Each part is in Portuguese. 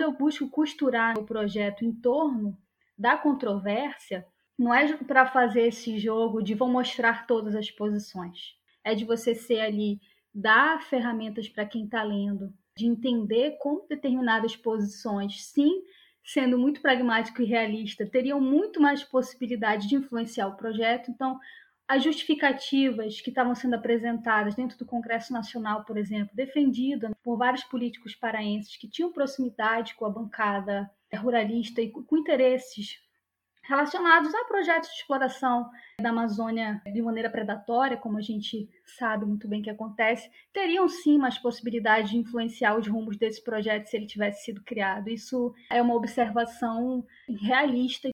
quando eu busco costurar o projeto em torno da controvérsia, não é para fazer esse jogo de vou mostrar todas as posições. É de você ser ali, dar ferramentas para quem está lendo, de entender como determinadas posições, sim, sendo muito pragmático e realista, teriam muito mais possibilidade de influenciar o projeto. Então, as justificativas que estavam sendo apresentadas dentro do Congresso Nacional, por exemplo, defendidas por vários políticos paraenses que tinham proximidade com a bancada ruralista e com interesses relacionados a projetos de exploração da Amazônia de maneira predatória, como a gente sabe muito bem que acontece, teriam sim mais possibilidade de influenciar os rumos desse projeto se ele tivesse sido criado. Isso é uma observação realista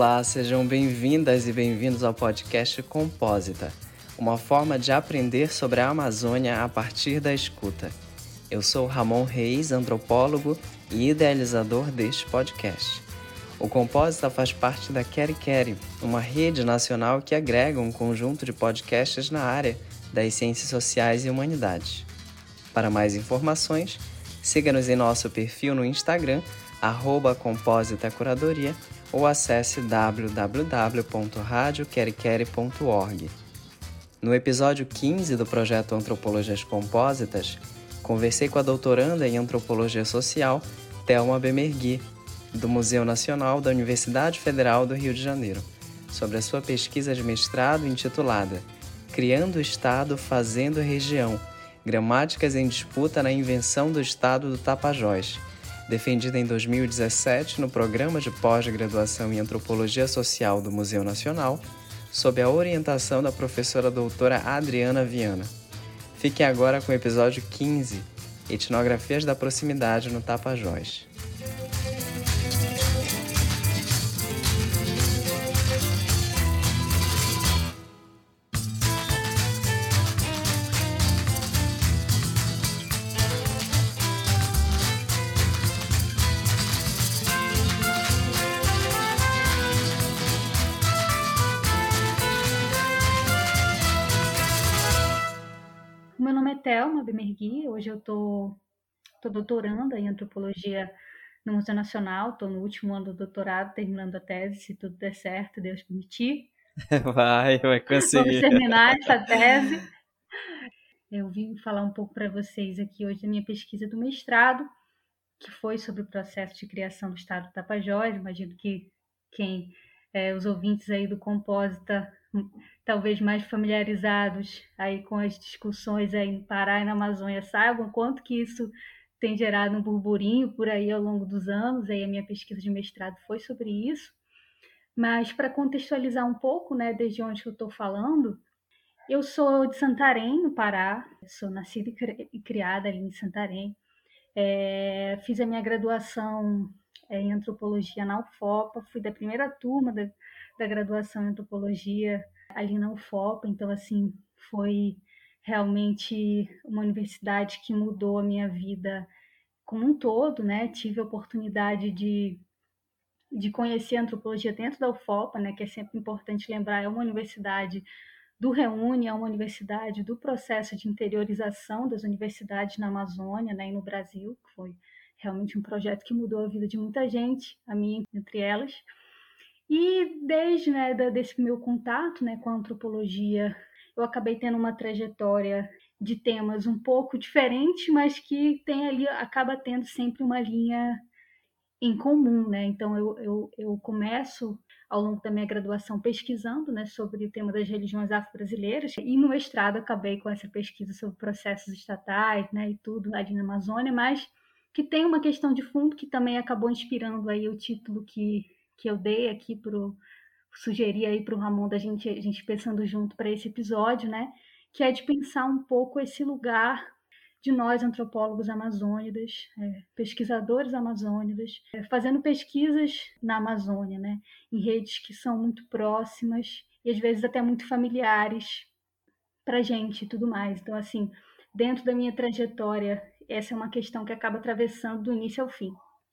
Olá, sejam bem-vindas e bem-vindos ao podcast Compósita, uma forma de aprender sobre a Amazônia a partir da escuta. Eu sou Ramon Reis, antropólogo e idealizador deste podcast. O Compósita faz parte da Quere Quere, uma rede nacional que agrega um conjunto de podcasts na área das ciências sociais e humanidades. Para mais informações, siga-nos em nosso perfil no Instagram, arroba Curadoria, ou acesse www.radioquerequere.org. No episódio 15 do projeto Antropologias Compósitas, conversei com a doutoranda em Antropologia Social, Thelma Bemergui, do Museu Nacional da Universidade Federal do Rio de Janeiro, sobre a sua pesquisa de mestrado intitulada Criando Estado Fazendo Região Gramáticas em Disputa na Invenção do Estado do Tapajós defendida em 2017 no programa de pós-graduação em Antropologia Social do Museu Nacional, sob a orientação da professora doutora Adriana Viana. Fique agora com o episódio 15, Etnografias da Proximidade no Tapajós. Bemergui, hoje eu estou tô, tô doutoranda em antropologia no Museu Nacional, estou no último ano do doutorado, terminando a tese, se tudo der certo, Deus permitir. Vai, vai conseguir. Vamos terminar essa tese. Eu vim falar um pouco para vocês aqui hoje da minha pesquisa do mestrado, que foi sobre o processo de criação do Estado do Tapajós. Imagino que quem, é, os ouvintes aí do Compósita talvez mais familiarizados aí com as discussões aí no Pará e na Amazônia saibam quanto que isso tem gerado um burburinho por aí ao longo dos anos. Aí a minha pesquisa de mestrado foi sobre isso. Mas para contextualizar um pouco, né, desde onde eu estou falando, eu sou de Santarém, no Pará. sou nascida e criada ali em Santarém. É, fiz a minha graduação em antropologia na UFOPA, fui da primeira turma da, da graduação em antropologia ali na UFOPA, então assim, foi realmente uma universidade que mudou a minha vida como um todo, né? Tive a oportunidade de, de conhecer a antropologia dentro da UFOPA, né? Que é sempre importante lembrar, é uma universidade do Reúne, é uma universidade do processo de interiorização das universidades na Amazônia, né? E no Brasil, que foi realmente um projeto que mudou a vida de muita gente, a minha entre elas. E desde né, desse meu contato né, com a antropologia, eu acabei tendo uma trajetória de temas um pouco diferente, mas que tem ali, acaba tendo sempre uma linha em comum, né? Então eu, eu, eu começo ao longo da minha graduação pesquisando né, sobre o tema das religiões afro-brasileiras e no mestrado acabei com essa pesquisa sobre processos estatais né, e tudo ali na Amazônia, mas que tem uma questão de fundo que também acabou inspirando aí o título que que eu dei aqui pro sugerir aí para o Ramon da gente a gente pensando junto para esse episódio, né? que é de pensar um pouco esse lugar de nós antropólogos amazônidas, é, pesquisadores amazônidas, é, fazendo pesquisas na Amazônia, né, em redes que são muito próximas e às vezes até muito familiares para gente e tudo mais. Então, assim, dentro da minha trajetória, essa é uma questão que acaba atravessando do início ao fim.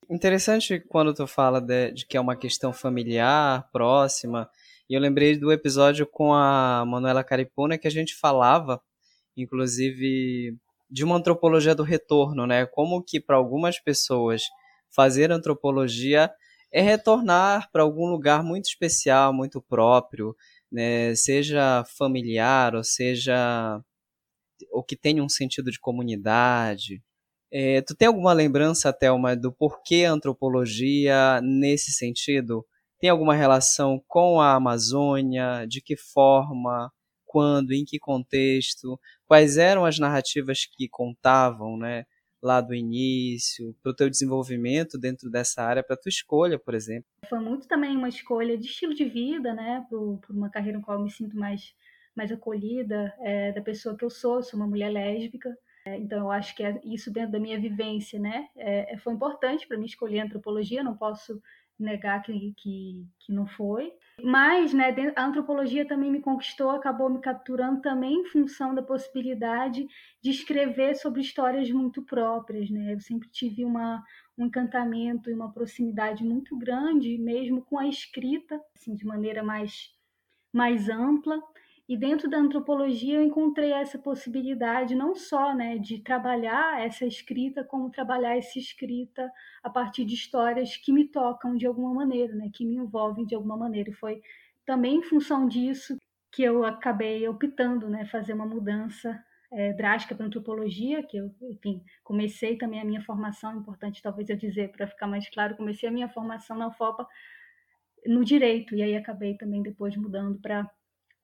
Interessante quando tu fala de, de que é uma questão familiar, próxima. E eu lembrei do episódio com a Manuela Caripuna que a gente falava, inclusive, de uma antropologia do retorno, né? Como que para algumas pessoas fazer antropologia é retornar para algum lugar muito especial, muito próprio, né? Seja familiar ou seja ou que tenha um sentido de comunidade. É, tu tem alguma lembrança, Thelma, do porquê a antropologia nesse sentido? Tem alguma relação com a Amazônia? De que forma? Quando? Em que contexto? Quais eram as narrativas que contavam, né? Lá do início, para o teu desenvolvimento dentro dessa área, para tua escolha, por exemplo? Foi muito também uma escolha de estilo de vida, né? Por, por uma carreira em qual eu me sinto mais, mais acolhida, é, da pessoa que eu sou, sou uma mulher lésbica, então, eu acho que é isso dentro da minha vivência, né? É, é foi importante para mim escolher antropologia, não posso negar que, que, que não foi. Mas né, a antropologia também me conquistou, acabou me capturando também em função da possibilidade de escrever sobre histórias muito próprias. Né? Eu sempre tive uma, um encantamento e uma proximidade muito grande, mesmo com a escrita, assim, de maneira mais, mais ampla. E dentro da antropologia eu encontrei essa possibilidade não só né, de trabalhar essa escrita, como trabalhar essa escrita a partir de histórias que me tocam de alguma maneira, né, que me envolvem de alguma maneira. E foi também em função disso que eu acabei optando né, fazer uma mudança é, drástica para antropologia, que eu, enfim, comecei também a minha formação, importante talvez eu dizer para ficar mais claro, comecei a minha formação na UFOPA no direito, e aí acabei também depois mudando para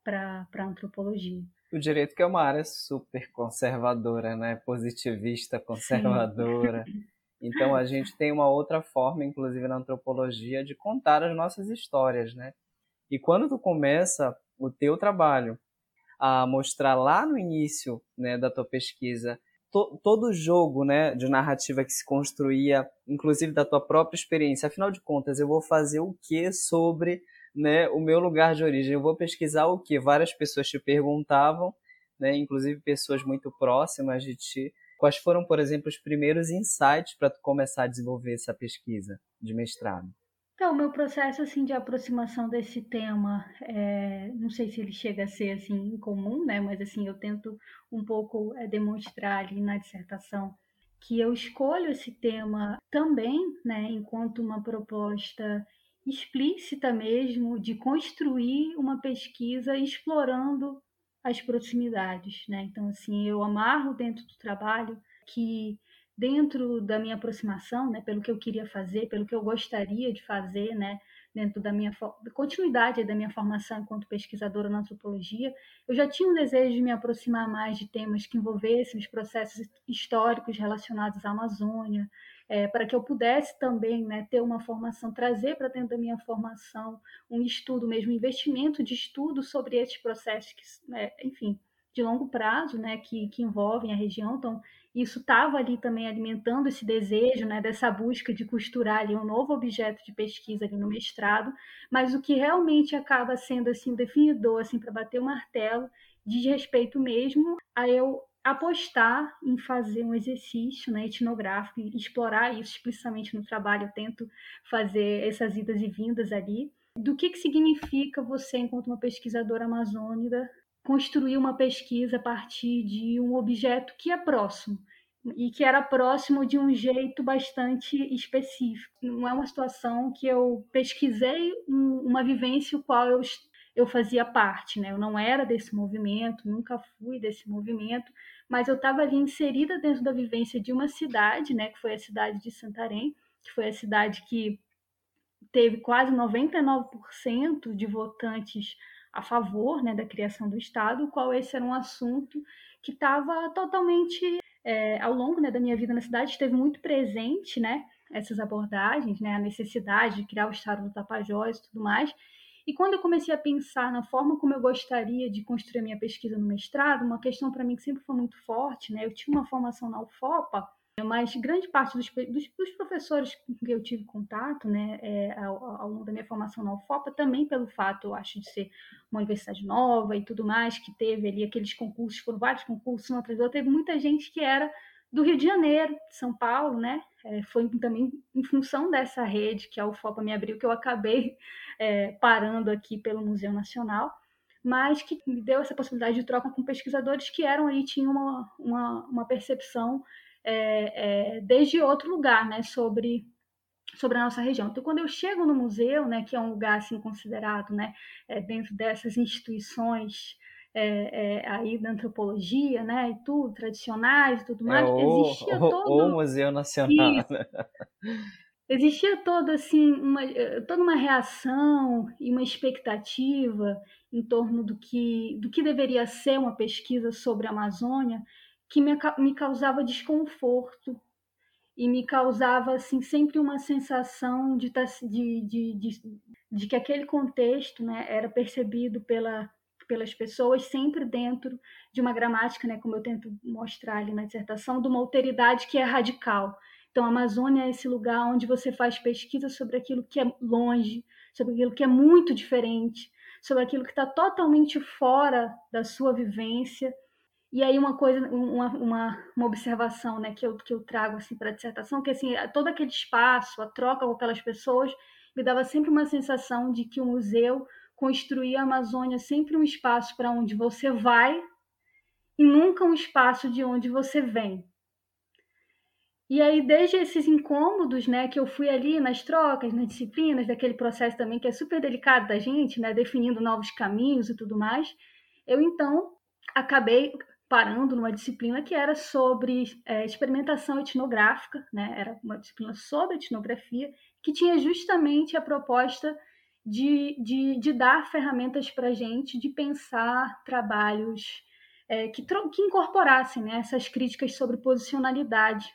para a antropologia. O direito que é uma área super conservadora, né? Positivista, conservadora. Sim. Então a gente tem uma outra forma, inclusive na antropologia, de contar as nossas histórias, né? E quando tu começa o teu trabalho a mostrar lá no início, né, da tua pesquisa to, todo o jogo, né, de narrativa que se construía, inclusive da tua própria experiência. Afinal de contas, eu vou fazer o que sobre né, o meu lugar de origem. Eu vou pesquisar o que várias pessoas te perguntavam, né, inclusive pessoas muito próximas de ti. Quais foram, por exemplo, os primeiros insights para tu começar a desenvolver essa pesquisa de mestrado? Então, o meu processo assim de aproximação desse tema, é, não sei se ele chega a ser assim comum, né? Mas assim eu tento um pouco é, demonstrar ali na dissertação que eu escolho esse tema também, né? Enquanto uma proposta explícita mesmo de construir uma pesquisa explorando as proximidades, né? Então assim, eu amarro dentro do trabalho que dentro da minha aproximação, né, pelo que eu queria fazer, pelo que eu gostaria de fazer, né, dentro da minha continuidade da minha formação enquanto pesquisadora na antropologia, eu já tinha um desejo de me aproximar mais de temas que envolvessem os processos históricos relacionados à Amazônia, é, para que eu pudesse também né, ter uma formação, trazer para dentro da minha formação um estudo mesmo, um investimento de estudo sobre esses processos, que, né, enfim, de longo prazo, né, que, que envolvem a região. Então, isso estava ali também alimentando esse desejo, né, dessa busca de costurar ali um novo objeto de pesquisa ali no mestrado, mas o que realmente acaba sendo assim definidor assim para bater o martelo diz respeito mesmo a eu apostar em fazer um exercício né, etnográfico e explorar isso explicitamente no trabalho. Eu tento fazer essas idas e vindas ali. Do que, que significa você, enquanto uma pesquisadora amazônica, construir uma pesquisa a partir de um objeto que é próximo e que era próximo de um jeito bastante específico. Não é uma situação que eu pesquisei uma vivência o qual eu eu fazia parte, né? Eu não era desse movimento, nunca fui desse movimento, mas eu estava ali inserida dentro da vivência de uma cidade, né? Que foi a cidade de Santarém, que foi a cidade que teve quase 99% de votantes a favor né, da criação do Estado, qual esse era um assunto que estava totalmente, é, ao longo né, da minha vida na cidade, esteve muito presente, né, essas abordagens, né, a necessidade de criar o Estado do Tapajós e tudo mais, E quando eu comecei a pensar na forma como eu gostaria de construir a minha pesquisa no mestrado, uma questão para mim que sempre foi muito forte, né? Eu tinha uma formação na UFOPA, mas grande parte dos, dos, dos professores com que eu tive contato, né, é, ao, longo da minha formação na UFOPA, também pelo fato, eu acho, de ser uma universidade nova e tudo mais, que teve ali aqueles concursos, foram vários concursos, um atrás do outro, teve muita gente que era do Rio de Janeiro, de São Paulo, né? É, foi também em função dessa rede que a UFOPA me abriu que eu acabei é, parando aqui pelo Museu Nacional, mas que me deu essa possibilidade de troca com pesquisadores que eram aí, tinham uma, uma, uma percepção é, é, desde outro lugar, né, sobre sobre a nossa região. Então, quando eu chego no museu, né, que é um lugar assim considerado, né, é, dentro dessas instituições é, é, aí da antropologia, né, e tudo, tradicionais e tudo mais, é o, existia o, todo... O Museu Nacional. Isso. Né? Existia toda, assim, uma, toda uma reação e uma expectativa em torno do que, do que deveria ser uma pesquisa sobre a Amazônia que me, me causava desconforto e me causava assim sempre uma sensação de, tá, de, de, de, de que aquele contexto né, era percebido pela, pelas pessoas sempre dentro de uma gramática, né, como eu tento mostrar ali na dissertação, de uma alteridade que é radical. Então, a Amazônia é esse lugar onde você faz pesquisa sobre aquilo que é longe, sobre aquilo que é muito diferente, sobre aquilo que está totalmente fora da sua vivência. E aí uma coisa, uma, uma, uma observação né, que, eu, que eu trago assim, para a dissertação, que assim, todo aquele espaço, a troca com aquelas pessoas, me dava sempre uma sensação de que o museu construía a Amazônia sempre um espaço para onde você vai e nunca um espaço de onde você vem. E aí, desde esses incômodos, né, que eu fui ali nas trocas, nas disciplinas, daquele processo também que é super delicado da gente, né, definindo novos caminhos e tudo mais, eu então acabei parando numa disciplina que era sobre é, experimentação etnográfica, né, era uma disciplina sobre etnografia, que tinha justamente a proposta de, de, de dar ferramentas para a gente de pensar trabalhos é, que, que incorporassem né, essas críticas sobre posicionalidade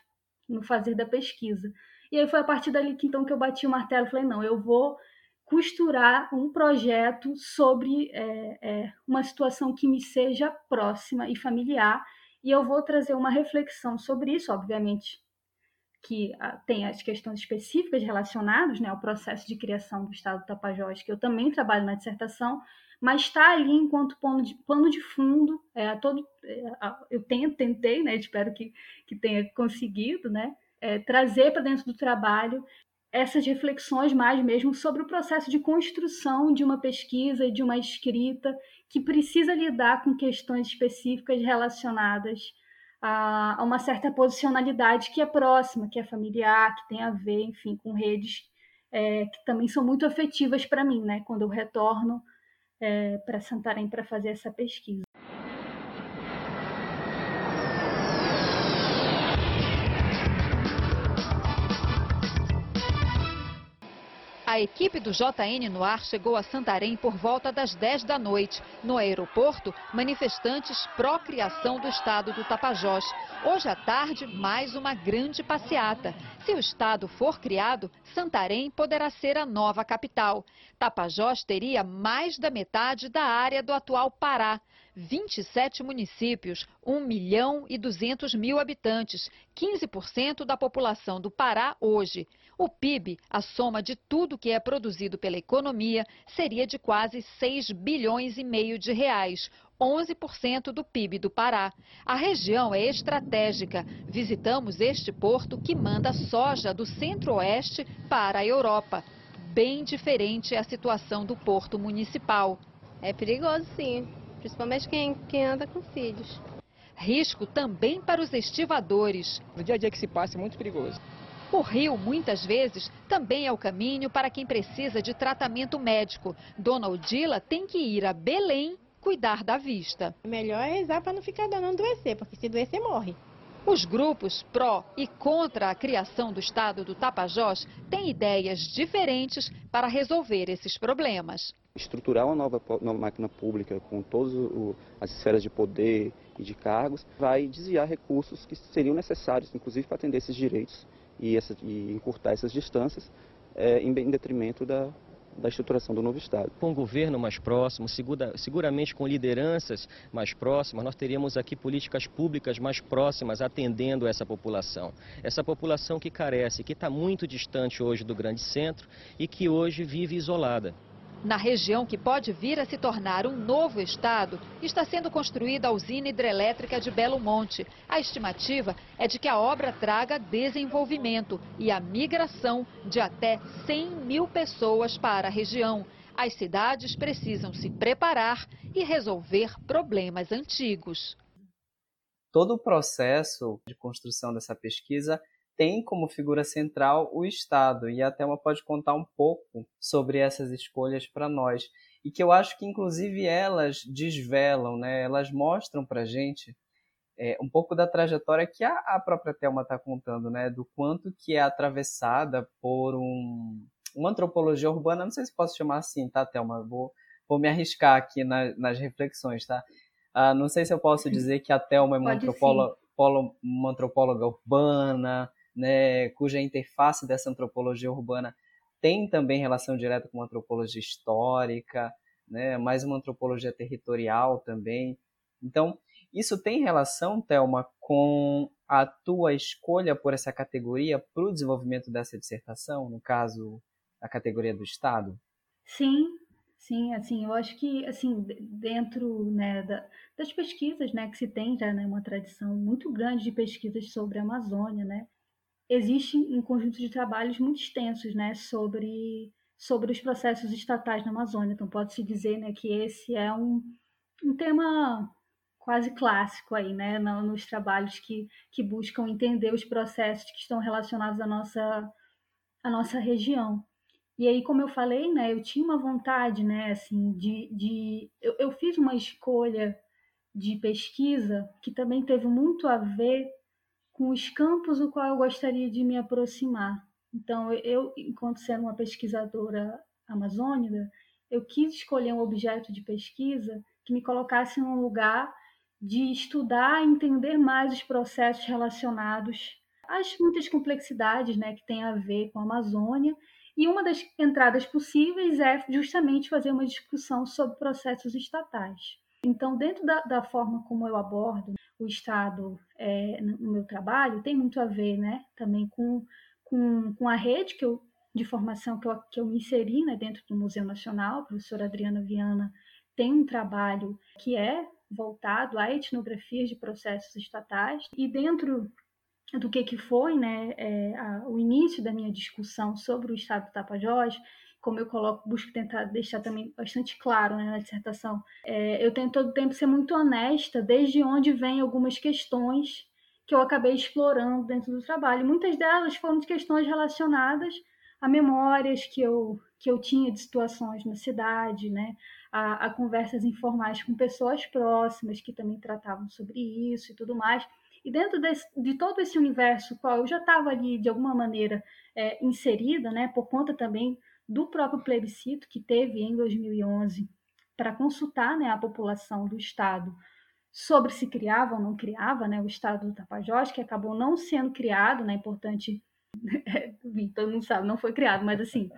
no fazer da pesquisa. E aí foi a partir dali que então que eu bati o martelo e falei, não, eu vou costurar um projeto sobre é, é, uma situação que me seja próxima e familiar, e eu vou trazer uma reflexão sobre isso, obviamente, que ah, tem as questões específicas relacionadas né, ao processo de criação do Estado do Tapajós, que eu também trabalho na dissertação, mas está ali enquanto plano de, plano de fundo, é, todo, é, eu tenho, tentei, né, espero que, que tenha conseguido, né, é, trazer para dentro do trabalho essas reflexões mais mesmo sobre o processo de construção de uma pesquisa e de uma escrita que precisa lidar com questões específicas relacionadas a, a uma certa posicionalidade que é próxima, que é familiar, que tem a ver, enfim, com redes é, que também são muito afetivas para mim, né? Quando eu retorno é, para Santarém para fazer essa pesquisa. A equipe do JN no ar chegou a Santarém por volta das 10 da noite. No aeroporto, manifestantes pró-criação do estado do Tapajós. Hoje à tarde, mais uma grande passeata. Se o estado for criado, Santarém poderá ser a nova capital. Tapajós teria mais da metade da área do atual Pará. 27 municípios, 1 milhão e 200 mil habitantes, 15% da população do Pará hoje. O PIB, a soma de tudo que é produzido pela economia, seria de quase 6 bilhões e meio de reais, 11% do PIB do Pará. A região é estratégica. Visitamos este porto que manda soja do centro-oeste para a Europa. Bem diferente é a situação do porto municipal. É perigoso, sim, principalmente quem, quem anda com filhos. Risco também para os estivadores. No dia a dia que se passa é muito perigoso. O rio, muitas vezes, também é o caminho para quem precisa de tratamento médico. Dona Odila tem que ir a Belém cuidar da vista. Melhor é rezar para não ficar dando adoecer, porque se adoecer morre. Os grupos pró e contra a criação do estado do Tapajós têm ideias diferentes para resolver esses problemas. Estruturar uma nova, nova máquina pública com todas as esferas de poder e de cargos vai desviar recursos que seriam necessários, inclusive para atender esses direitos e, essa, e encurtar essas distâncias é, em, em, detrimento da, da estruturação do novo Estado. Com um governo mais próximo, segura, seguramente com lideranças mais próximas, nós teríamos aqui políticas públicas mais próximas atendendo essa população. Essa população que carece, que está muito distante hoje do grande centro e que hoje vive isolada. Na região que pode vir a se tornar um novo estado, está sendo construída a usina hidrelétrica de Belo Monte. A estimativa é de que a obra traga desenvolvimento e a migração de até 100 mil pessoas para a região. As cidades precisam se preparar e resolver problemas antigos. Todo o processo de construção dessa pesquisa tem como figura central o Estado, e a Thelma pode contar um pouco sobre essas escolhas para nós, e que eu acho que inclusive elas desvelam, né? elas mostram para a gente é, um pouco da trajetória que a, a própria Thelma está contando, né? do quanto que é atravessada por um, uma antropologia urbana, não sei se posso chamar assim, tá, Thelma? Vou, vou me arriscar aqui na, nas reflexões, tá? Ah, não sei se eu posso dizer que a Thelma é uma antropóloga, uma antropóloga urbana, né, cuja interface dessa antropologia urbana tem também relação direta com uma antropologia histórica, né, mais uma antropologia territorial também. Então, isso tem relação, Thelma, com a tua escolha por essa categoria para o desenvolvimento dessa dissertação, no caso, a categoria do Estado? Sim, sim, assim, eu acho que, assim, dentro né, da, das pesquisas, né, que se tem já né, uma tradição muito grande de pesquisas sobre a Amazônia, né, existe um conjunto de trabalhos muito extensos né, sobre, sobre os processos estatais na Amazônia. Então, pode-se dizer né, que esse é um, um tema quase clássico aí, né, nos trabalhos que, que buscam entender os processos que estão relacionados à nossa, à nossa região. E aí, como eu falei, né, eu tinha uma vontade, né, assim, de, de eu, eu fiz uma escolha de pesquisa que também teve muito a ver com os campos o qual eu gostaria de me aproximar. Então, eu, enquanto sendo uma pesquisadora amazônica, eu quis escolher um objeto de pesquisa que me colocasse num lugar de estudar e entender mais os processos relacionados às muitas complexidades né, que tem a ver com a Amazônia. E uma das entradas possíveis é justamente fazer uma discussão sobre processos estatais. Então, dentro da, da forma como eu abordo o Estado é, no meu trabalho tem muito a ver né, também com, com, com a rede que eu, de formação que eu, que eu me inseri né, dentro do Museu Nacional. A professora Adriana Viana tem um trabalho que é voltado a etnografias de processos estatais e dentro do que, que foi né, é, a, o início da minha discussão sobre o Estado do Tapajós, como eu coloco, busco tentar deixar também bastante claro né, na dissertação, é, eu tento todo o tempo ser muito honesta desde onde vêm algumas questões que eu acabei explorando dentro do trabalho. Muitas delas foram de questões relacionadas a memórias que eu, que eu tinha de situações na cidade, né? a, a conversas informais com pessoas próximas que também tratavam sobre isso e tudo mais. E dentro desse, de todo esse universo, qual eu já estava ali de alguma maneira é, inserida, né, por conta também do próprio plebiscito que teve em 2011 para consultar né, a população do Estado sobre se criava ou não criava né, o Estado do Tapajós, que acabou não sendo criado, né, importante, todo mundo sabe, não foi criado, mas assim,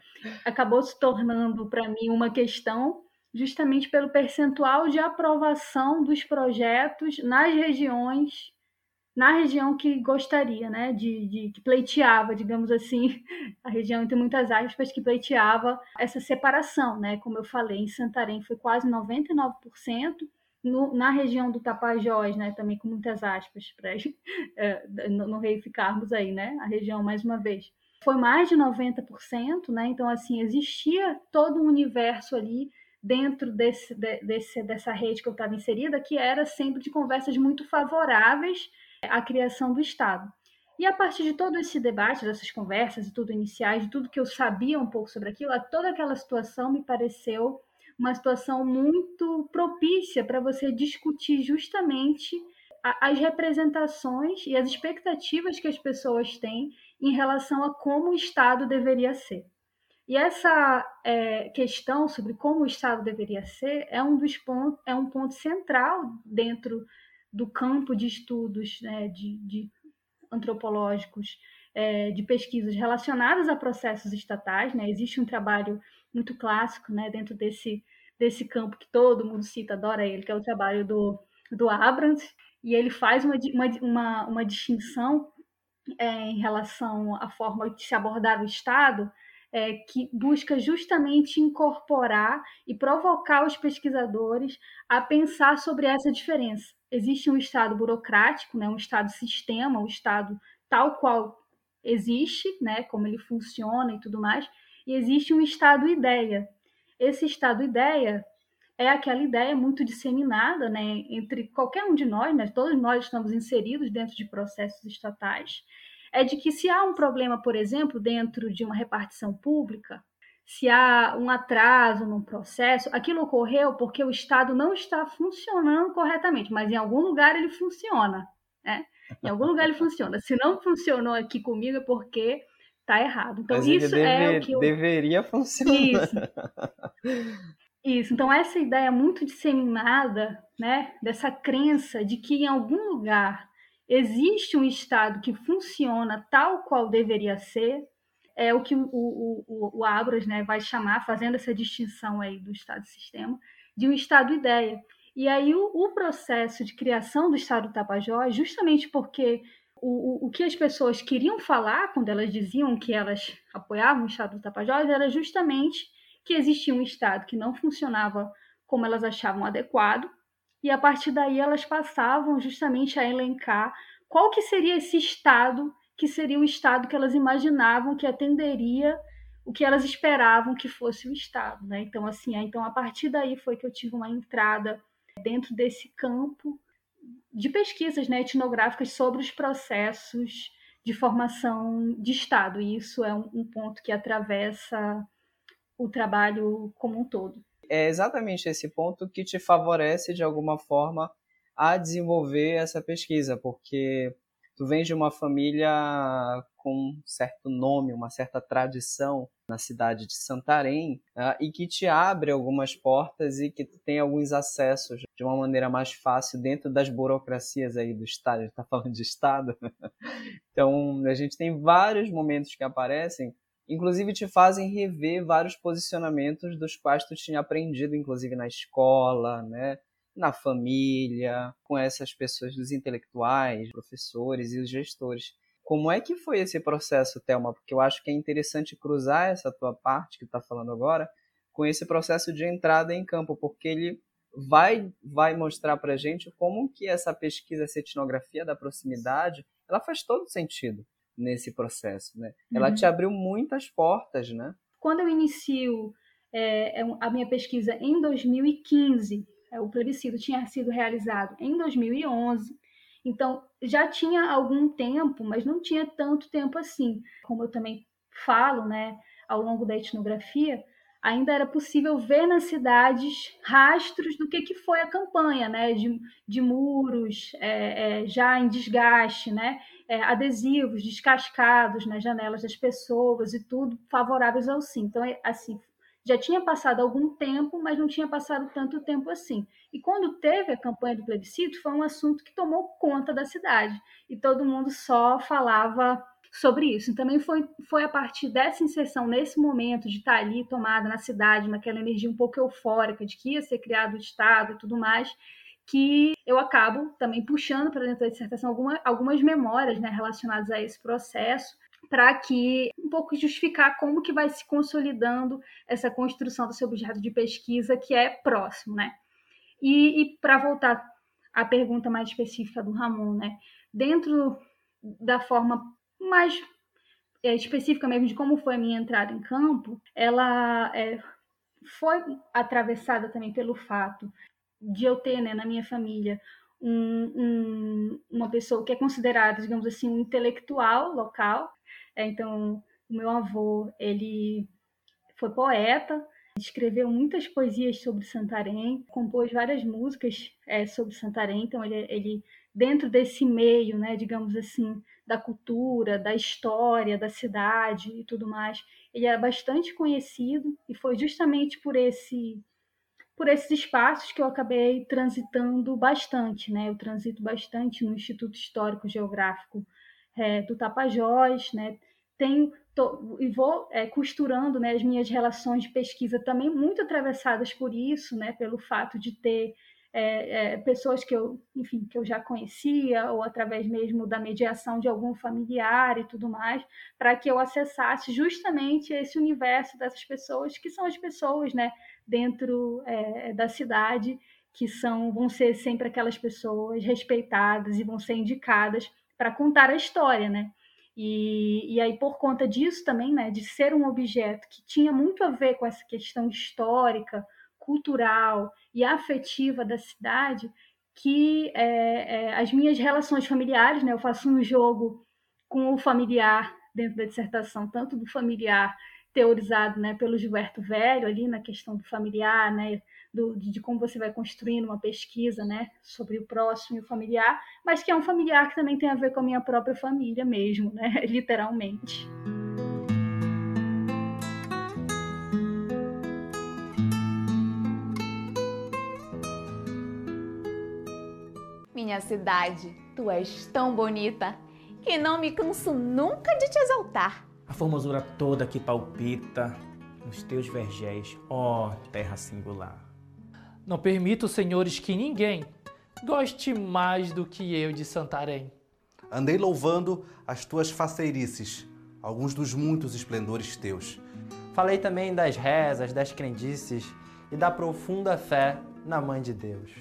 acabou se tornando para mim uma questão justamente pelo percentual de aprovação dos projetos nas regiões na região que gostaria, né, de, de, que pleiteava, digamos assim, a região entre muitas aspas, que pleiteava essa separação, né, como eu falei, em Santarém foi quase 99%, no, na região do Tapajós, né, também com muitas aspas, para é, não, reificarmos aí, né, a região mais uma vez, foi mais de 90%, né, então, assim, existia todo um universo ali dentro desse, desse, dessa rede que eu estava inserida, que era sempre de conversas muito favoráveis a criação do Estado. E a partir de todo esse debate, dessas conversas e tudo iniciais, de tudo que eu sabia um pouco sobre aquilo, toda aquela situação me pareceu uma situação muito propícia para você discutir justamente as representações e as expectativas que as pessoas têm em relação a como o Estado deveria ser. E essa é, questão sobre como o Estado deveria ser é um dos pontos, é um ponto central dentro do campo de estudos né, de, de antropológicos é, de pesquisas relacionadas a processos estatais. Né? Existe um trabalho muito clássico né, dentro desse, desse campo que todo mundo cita, adora ele, que é o trabalho do, do Abrams, e ele faz uma, uma, uma, uma distinção é, em relação à forma de se abordar o Estado, é, que busca justamente incorporar e provocar os pesquisadores a pensar sobre essa diferença. Existe um Estado burocrático, né, um Estado sistema, um Estado tal qual existe, né, como ele funciona e tudo mais, e existe um Estado ideia. Esse Estado ideia é aquela ideia muito disseminada né, entre qualquer um de nós, né, todos nós estamos inseridos dentro de processos estatais, é de que se há um problema, por exemplo, dentro de uma repartição pública, se há um atraso num processo, aquilo ocorreu porque o Estado não está funcionando corretamente, mas em algum lugar ele funciona. Né? Em algum lugar ele funciona. Se não funcionou aqui comigo é porque está errado. Então, mas isso deve, é o que eu... deveria funcionar. Isso. Isso, então essa ideia muito disseminada, né, dessa crença de que em algum lugar existe um Estado que funciona tal qual deveria ser, é o que o, o, o, o Abras né, vai chamar, fazendo essa distinção aí do Estado-sistema, de um Estado-ideia. E aí o, o, processo de criação do Estado Tapajós, justamente porque o, o, o que as pessoas queriam falar quando elas diziam que elas apoiavam o Estado do Tapajós era justamente que existia um Estado que não funcionava como elas achavam adequado, e a partir daí elas passavam justamente a elencar qual que seria esse Estado que seria o Estado que elas imaginavam que atenderia o que elas esperavam que fosse o Estado. Né? Então, assim, então a partir daí foi que eu tive uma entrada dentro desse campo de pesquisas né, etnográficas sobre os processos de formação de Estado. E isso é um, um ponto que atravessa o trabalho como um todo. É exatamente esse ponto que te favorece de alguma forma a desenvolver essa pesquisa, porque tu vens de uma família com um certo nome, uma certa tradição na cidade de Santarém uh, e que te abre algumas portas e que tem alguns acessos de uma maneira mais fácil dentro das burocracias aí do Estado. A gente está falando de Estado. então, a gente tem vários momentos que aparecem inclusive te fazem rever vários posicionamentos dos quais tu tinha aprendido, inclusive na escola, né? Na família, com essas pessoas, os intelectuais, professores e os gestores. Como é que foi esse processo, Thelma? Porque eu acho que é interessante cruzar essa tua parte que está falando agora com esse processo de entrada em campo, porque ele vai vai mostrar para gente como que essa pesquisa, essa etnografia da proximidade, ela faz todo sentido nesse processo, né? Ela uhum. te abriu muitas portas, né? Quando eu inicio é, é a minha pesquisa em 2015, é, o plebiscito tinha sido realizado em 2011, então já tinha algum tempo, mas não tinha tanto tempo assim. Como eu também falo, né, ao longo da etnografia, ainda era possível ver nas cidades rastros do que, que foi a campanha, né? de, de muros é, é, já em desgaste, né? É, adesivos descascados nas janelas das pessoas e tudo favoráveis ao sim. Então, é, assim, já tinha passado algum tempo, mas não tinha passado tanto tempo assim. E quando teve a campanha do plebiscito, foi um assunto que tomou conta da cidade e todo mundo só falava sobre isso. E também foi, foi a partir dessa inserção, nesse momento de estar ali tomada na cidade, naquela energia um pouco eufórica de que ia ser criado o Estado e tudo mais, que eu acabo também puxando para dentro da dissertação alguma, algumas memórias né, relacionadas a esse processo, para que um pouco justificar como que vai se consolidando essa construção do seu objeto de pesquisa que é próximo, né? E, e para voltar à pergunta mais específica do Ramon, né? Dentro da forma mais é, específica mesmo de como foi a minha entrada em campo, ela é, foi atravessada também pelo fato de eu ter né, na minha família um, um, uma pessoa que é considerada, digamos assim, um intelectual local. É, então, o meu avô, ele foi poeta, escreveu muitas poesias sobre Santarém, compôs várias músicas é, sobre Santarém, então ele, ele dentro desse meio, né, digamos assim, da cultura, da história da cidade e tudo mais. Ele era bastante conhecido e foi justamente por esse por esses espaços que eu acabei transitando bastante, né? Eu transito bastante no Instituto Histórico Geográfico é, do Tapajós, né? Tenho tô, e vou é, costurando né, as minhas relações de pesquisa também muito atravessadas por isso, né? Pelo fato de ter é, é, pessoas que eu, enfim, que eu já conhecia, ou através mesmo da mediação de algum familiar e tudo mais, para que eu acessasse justamente esse universo dessas pessoas, que são as pessoas né, dentro é, da cidade, que são vão ser sempre aquelas pessoas respeitadas e vão ser indicadas para contar a história, né? E, e aí, por conta disso também, né, de ser um objeto que tinha muito a ver com essa questão histórica, cultural e afetiva da cidade que é, é, as minhas relações familiares, né, eu faço um jogo com o familiar dentro da dissertação, tanto do familiar teorizado né, pelo Gilberto Velho, ali na questão do familiar, né, do, de, como você vai construindo uma pesquisa né, sobre o próximo e o familiar, mas que é um familiar que também tem a ver com a minha própria família mesmo, né, literalmente. minha cidade, tu és tão bonita que não me canso nunca de te exaltar. A formosura toda que palpita nos teus vergéis, ó oh, terra singular. Não permito, senhores, que ninguém goste mais do que eu de Santarém. Andei louvando as tuas faceirices, alguns dos muitos esplendores teus. Falei também das rezas, das crendices e da profunda fé na Mãe de Deus.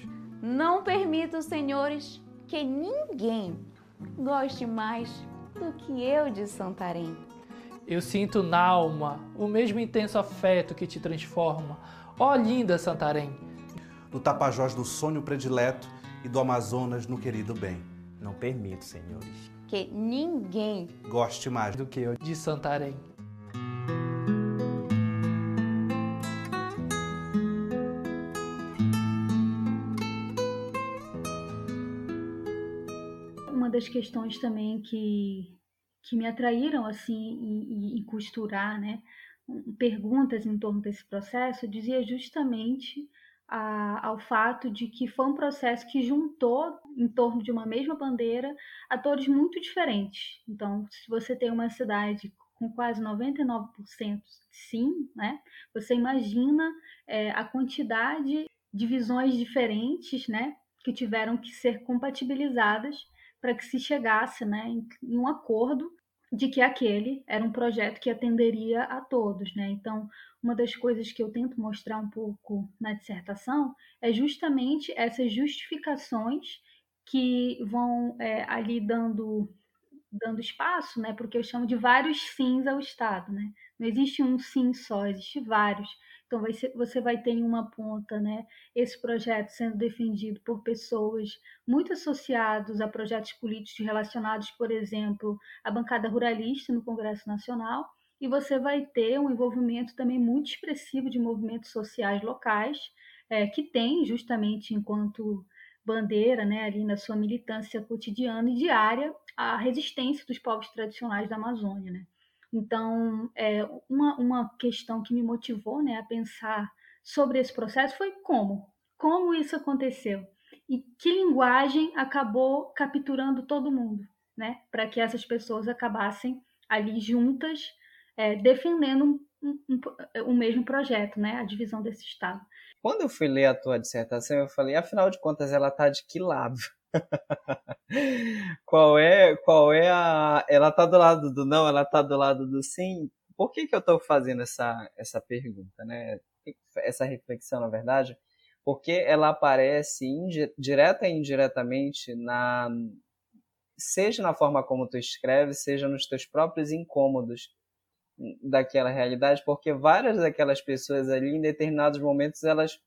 Não permito, senhores, que ninguém goste mais do que eu de Santarém. Eu sinto na alma o mesmo intenso afeto que te transforma, ó linda Santarém. Do Tapajós do sonho predileto e do Amazonas no querido bem. Não permito, senhores, que ninguém goste mais do que eu de Santarém. das questões também que, que me atraíram assim em, em costurar, né, perguntas em torno desse processo, dizia justamente a, ao fato de que foi um processo que juntou em torno de uma mesma bandeira atores muito diferentes. Então, se você tem uma cidade com quase 99% sim, né? Você imagina é, a quantidade de visões diferentes, né? Que tiveram que ser compatibilizadas para que se chegasse né, em, em um acordo de que aquele era um projeto que atenderia a todos, né? Então, uma das coisas que eu tento mostrar um pouco na dissertação é justamente essas justificações que vão é, ali dando dando espaço, né? Porque eu chamo de vários sims ao Estado, né? Não existe um sim só, existe vários. Então, vai ser, você vai ter em uma ponta né, esse projeto sendo defendido por pessoas muito associadas a projetos políticos relacionados, por exemplo, à bancada ruralista no Congresso Nacional, e você vai ter um envolvimento também muito expressivo de movimentos sociais locais, é, que tem justamente enquanto bandeira, né, ali na sua militância cotidiana e diária, a resistência dos povos tradicionais da Amazônia. Né? Então, é, uma, uma questão que me motivou né, a pensar sobre esse processo foi como? Como isso aconteceu? E que linguagem acabou capturando todo mundo, né? Para que essas pessoas acabassem ali juntas, é, defendendo um, um, um, o mesmo projeto, né? A divisão desse Estado. Quando eu fui ler a tua dissertação, eu falei, afinal de contas, ela tá de que lado? qual é qual é a ela tá do lado do não ela tá do lado do sim por que que eu estou fazendo essa essa pergunta né essa reflexão na verdade porque ela aparece direta e indiretamente na seja na forma como tu escreve seja nos teus próprios incômodos daquela realidade porque várias daquelas pessoas ali em determinados momentos elas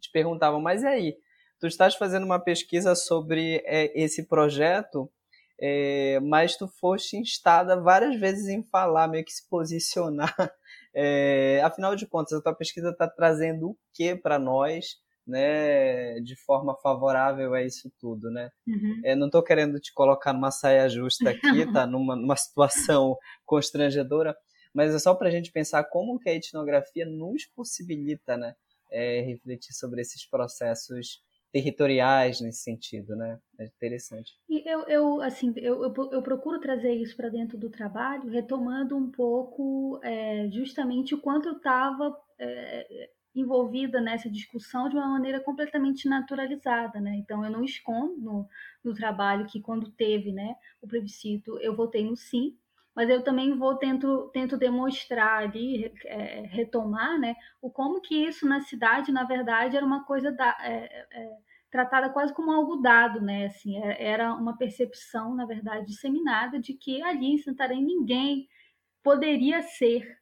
te perguntavam mas e aí? Tu estás fazendo uma pesquisa sobre é, esse projeto, é, mas tu foste instada várias vezes em falar, meio que se posicionar. É, afinal de contas, a tua pesquisa está trazendo o que para nós, né, de forma favorável a isso tudo, né? Uhum. É, não estou querendo te colocar numa saia justa aqui, tá? numa, numa situação constrangedora, mas é só para a gente pensar como que a etnografia nos possibilita, né, é, refletir sobre esses processos territoriais nesse sentido, né? É interessante. E eu, eu assim, eu, eu, eu procuro trazer isso para dentro do trabalho, retomando um pouco é, justamente o quanto eu estava é, envolvida nessa discussão de uma maneira completamente naturalizada, né? Então eu não escondo no, no trabalho que quando teve, né, o plebiscito, eu votei no sim, mas eu também vou tento, tento demonstrar ali, é, retomar, né, o como que isso na cidade, na verdade, era uma coisa da, é, é, tratada quase como algo dado, né, assim, é, era uma percepção, na verdade, disseminada de que ali em Santarém ninguém poderia ser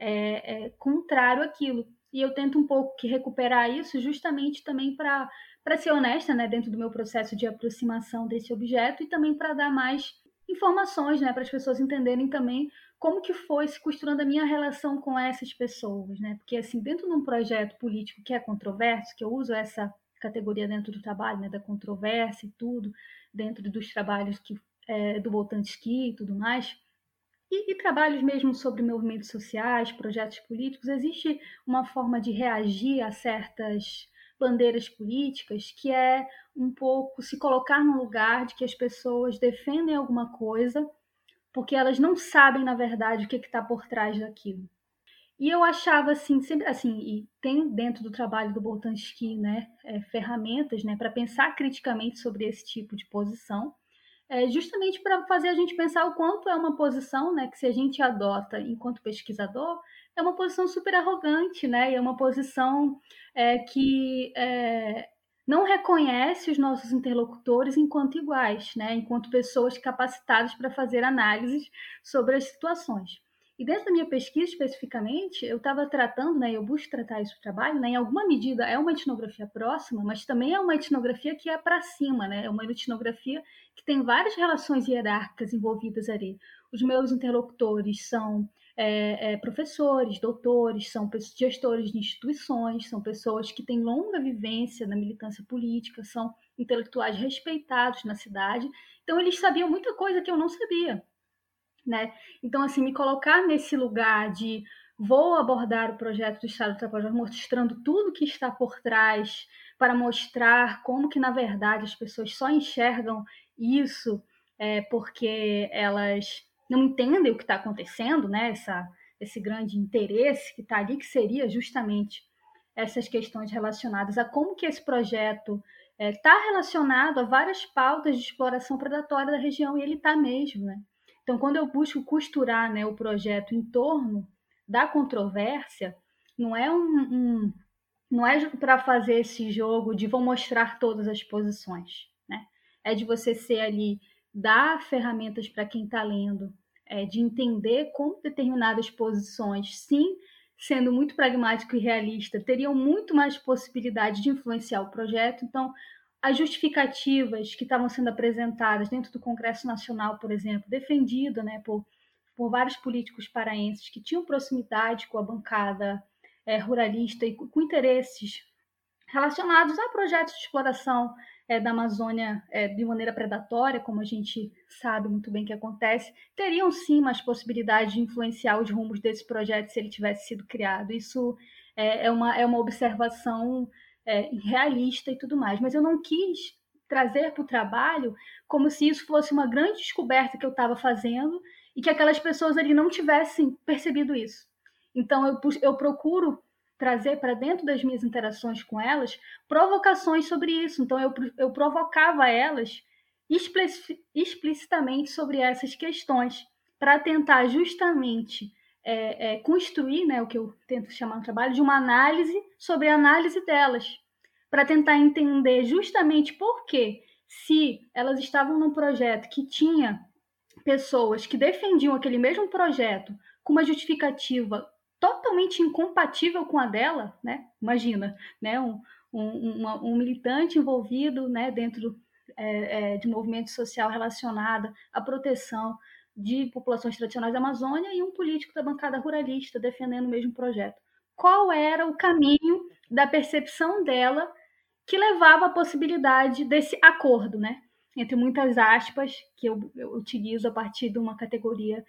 é, é, contrário àquilo. E eu tento um pouco que recuperar isso justamente também para para ser honesta, né, dentro do meu processo de aproximação desse objeto e também para dar mais informações, né, para as pessoas entenderem também como que foi se costurando a minha relação com essas pessoas, né? Porque assim, dentro de um projeto político que é controverso, que eu uso essa categoria dentro do trabalho, né, da controvérsia e tudo, dentro dos trabalhos que é, do Voltansky e tudo mais, e, e, trabalhos mesmo sobre movimentos sociais, projetos políticos, existe uma forma de reagir a certas bandeiras políticas, que é um pouco se colocar no lugar de que as pessoas defendem alguma coisa porque elas não sabem, na verdade, o que está por trás daquilo. E eu achava assim, sempre assim, e tem dentro do trabalho do Boltanski, né, é, ferramentas, né, para pensar criticamente sobre esse tipo de posição, é, justamente para fazer a gente pensar o quanto é uma posição, né, que se a gente adota enquanto pesquisador, é uma posição super arrogante, né? E é uma posição é, que é, não reconhece os nossos interlocutores enquanto iguais, né? Enquanto pessoas capacitadas para fazer análises sobre as situações. E dentro da minha pesquisa especificamente, eu estava tratando, né, eu busco tratar isso no trabalho, né, em alguma medida é uma etnografia próxima, mas também é uma etnografia que é para cima, né, é uma etnografia que tem várias relações hierárquicas envolvidas ali. Os meus interlocutores são é, é, professores, doutores, são gestores de instituições, são pessoas que têm longa vivência na militância política, são intelectuais respeitados na cidade. Então, eles sabiam muita coisa que eu não sabia. Né? Então, assim, me colocar nesse lugar de vou abordar o projeto do Estado do Tapajós mostrando tudo que está por trás para mostrar como que, na verdade, as pessoas só enxergam isso é, porque elas não entendem o que está acontecendo, né? Essa, esse grande interesse que está ali, que seria justamente essas questões relacionadas a como que esse projeto está é, relacionado a várias pautas de exploração predatória da região, e ele está mesmo, né? Então, quando eu busco costurar né, o projeto em torno da controvérsia, não é um, um não é para fazer esse jogo de vou mostrar todas as posições? É de você ser ali dar ferramentas para quem está lendo, é, de entender como determinadas posições, sim, sendo muito pragmático e realista, teriam muito mais possibilidade de influenciar o projeto. Então, as justificativas que estavam sendo apresentadas dentro do Congresso Nacional, por exemplo, defendido né, por, por vários políticos paraenses que tinham proximidade com a bancada é, ruralista e com, com interesses relacionados a projetos de exploração é, da Amazônia é, de maneira predatória, como a gente sabe muito bem que acontece, teriam sim mais possibilidade de influenciar os rumos desse projeto se ele tivesse sido criado. Isso é, é uma, é uma observação é, realista e tudo mais. Mas eu não quis trazer para o trabalho como se isso fosse uma grande descoberta que eu estava fazendo e que aquelas pessoas ali não tivessem percebido isso. Então eu, eu procuro trazer para dentro das minhas interações com elas provocações sobre isso. Então, eu, eu provocava elas explicitamente sobre essas questões, para tentar justamente é, é, construir né, o que eu tento chamar no trabalho de uma análise sobre a análise delas, para tentar entender justamente por que, se elas estavam num projeto que tinha pessoas que defendiam aquele mesmo projeto com uma justificativa totalmente incompatível com a dela, né? Imagina, né? Um, um, um militante envolvido, né? Dentro é, é, de movimento social relacionado à proteção de populações tradicionais da Amazônia e um político da bancada ruralista defendendo o mesmo projeto. Qual era o caminho da percepção dela que levava à possibilidade desse acordo, né? Entre muitas aspas que eu, eu utilizo a partir de uma categoria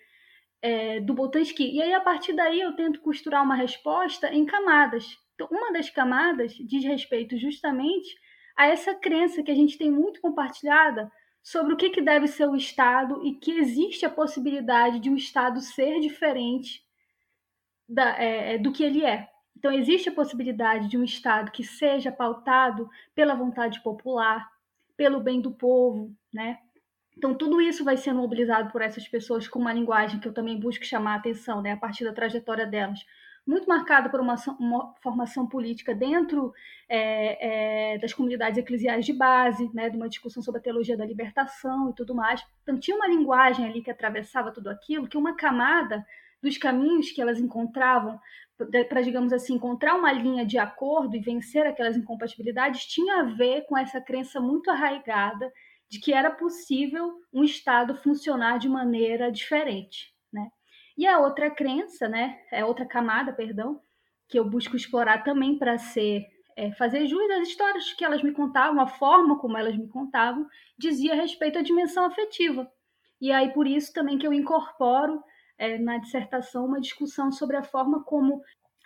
é, do Boltanski. E aí, a partir daí, eu tento costurar uma resposta em camadas. Então, uma das camadas diz respeito justamente a essa crença que a gente tem muito compartilhada sobre o que, que deve ser o Estado e que existe a possibilidade de um Estado ser diferente da, é, é, do que ele é. Então, existe a possibilidade de um Estado que seja pautado pela vontade popular, pelo bem do povo, né? Então, tudo isso vai sendo mobilizado por essas pessoas com uma linguagem que eu também busco chamar a atenção, né, a partir da trajetória delas, muito marcada por uma, uma formação política dentro é, é, das comunidades eclesiais de base, né, de uma discussão sobre a teologia da libertação e tudo mais. Então, tinha uma linguagem ali que atravessava tudo aquilo, que uma camada dos caminhos que elas encontravam para, digamos assim, encontrar uma linha de acordo e vencer aquelas incompatibilidades, tinha a ver com essa crença muito arraigada de que era possível um Estado funcionar de maneira diferente. Né? E a outra crença, né, é outra camada, perdão, que eu busco explorar também para ser é, fazer jus das histórias que elas me contavam, a forma como elas me contavam, dizia respeito à dimensão afetiva. E aí por isso também que eu incorporo é, na dissertação uma discussão sobre a forma como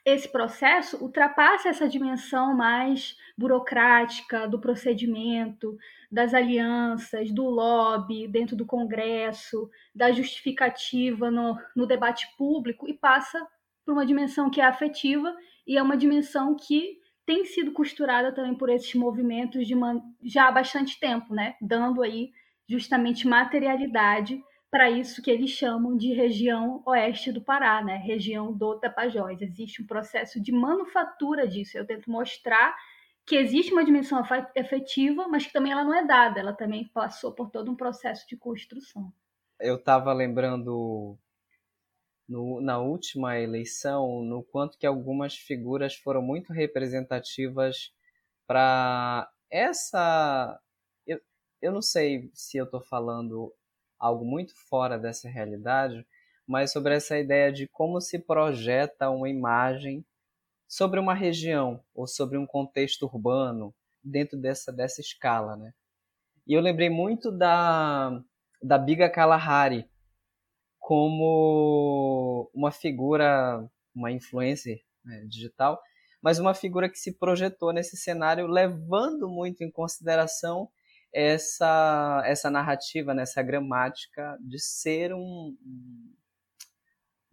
esse processo ultrapassa essa dimensão mais burocrática do procedimento, das alianças, do lobby dentro do Congresso, da justificativa no, no debate público e passa por uma dimensão que é afetiva e é uma dimensão que tem sido costurada também por esses movimentos de já há bastante tempo, né? dando aí justamente materialidade para isso que eles chamam de região oeste do Pará, né? região do Tapajós. Existe um processo de manufatura disso. Eu tento mostrar que existe uma dimensão efetiva, mas que também ela não é dada, ela também passou por todo um processo de construção. Eu estava lembrando no, na última eleição no quanto que algumas figuras foram muito representativas para essa. Eu, eu não sei se eu estou falando algo muito fora dessa realidade, mas sobre essa ideia de como se projeta uma imagem sobre uma região ou sobre um contexto urbano dentro dessa, dessa escala, né? E eu lembrei muito da, da Biga Kalahari como uma figura, uma influencer né, digital, mas uma figura que se projetou nesse cenário levando muito em consideração essa, essa narrativa, nessa né, gramática de ser um, um,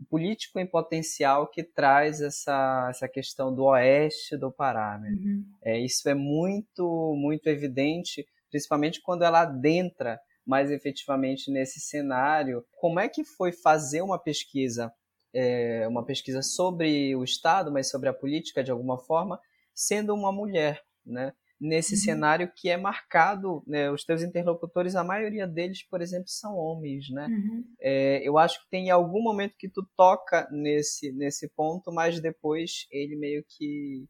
político em potencial que traz essa, essa questão do oeste do Pará. Né? Uhum. É, isso é muito, muito evidente, principalmente quando ela adentra mais efetivamente nesse cenário. Como é que foi fazer uma pesquisa, é, uma pesquisa sobre o Estado, mas sobre a política de alguma forma, sendo uma mulher, né? Nesse uhum. cenário que é marcado, né, os teus interlocutores, a maioria deles, por exemplo, são homens, né? Uhum. É, eu acho que tem algum momento que tu toca nesse, nesse ponto, mas depois ele meio que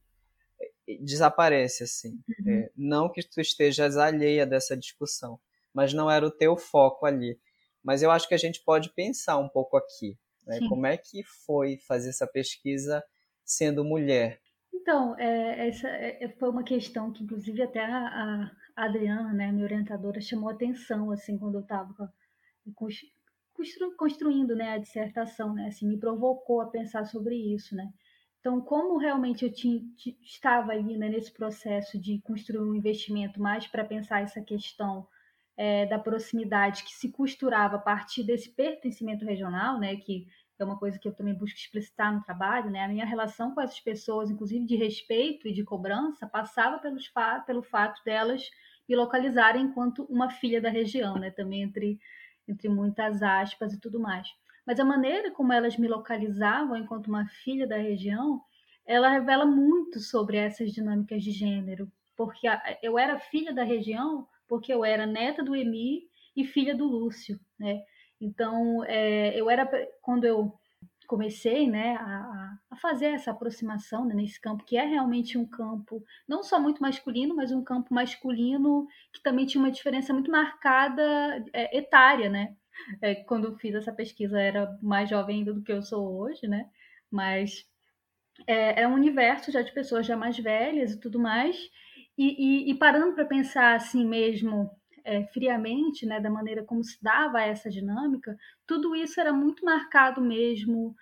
é, desaparece, assim. Uhum. É, não que tu estejas alheia dessa discussão, mas não era o teu foco ali. Mas eu acho que a gente pode pensar um pouco aqui, né? Como é que foi fazer essa pesquisa sendo mulher? Então, é, essa é, foi uma questão que, inclusive, até a, a Adriana, né, minha orientadora, chamou atenção, assim, quando eu estava constru, construindo, né, a dissertação, né, assim, me provocou a pensar sobre isso, né. Então, como realmente eu tinha, estava ali, né, nesse processo de construir um investimento mais para pensar essa questão é, da proximidade que se costurava a partir desse pertencimento regional, né, que é uma coisa que eu também busco explicitar no trabalho, né? A minha relação com essas pessoas, inclusive de respeito e de cobrança, passava pelos fa pelo fato delas me localizarem enquanto uma filha da região, né? Também entre, entre muitas aspas e tudo mais. Mas a maneira como elas me localizavam enquanto uma filha da região, ela revela muito sobre essas dinâmicas de gênero, porque eu era filha da região porque eu era neta do Emi e filha do Lúcio, né? Então, é, eu era quando eu comecei né, a, a fazer essa aproximação né, nesse campo, que é realmente um campo não só muito masculino, mas um campo masculino que também tinha uma diferença muito marcada é, etária, né? É, quando eu fiz essa pesquisa, era mais jovem ainda do que eu sou hoje, né? Mas é, é um universo já de pessoas já mais velhas e tudo mais. E, e, e parando para pensar assim mesmo é, friamente, né, da maneira como se dava essa dinâmica, tudo isso era muito marcado mesmo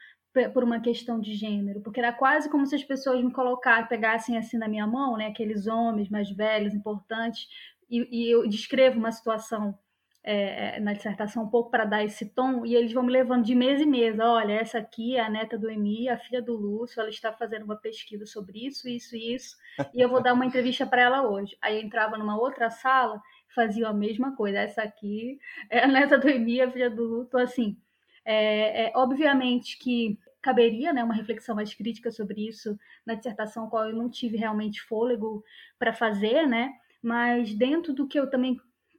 por uma questão de gênero, porque era quase como se as pessoas me colocassem, pegassem assim na minha mão, né, aqueles homens mais velhos, importantes, e, e eu descrevo uma situação é, é na dissertação um pouco para dar esse tom, e eles vão me levando de mesa em mesa. Olha, essa aqui é a neta do Emi, a filha do Lúcio, ela está fazendo uma pesquisa sobre isso, isso e isso, e eu vou dar uma entrevista para ela hoje. Aí eu entrava numa outra sala, fazia a mesma coisa. Essa aqui é a neta do Emi, a filha do Lúcio, assim. É, é, obviamente que caberia né, uma reflexão mais crítica sobre isso na dissertação, qual eu não tive realmente fôlego para fazer, né? Mas dentro do que eu também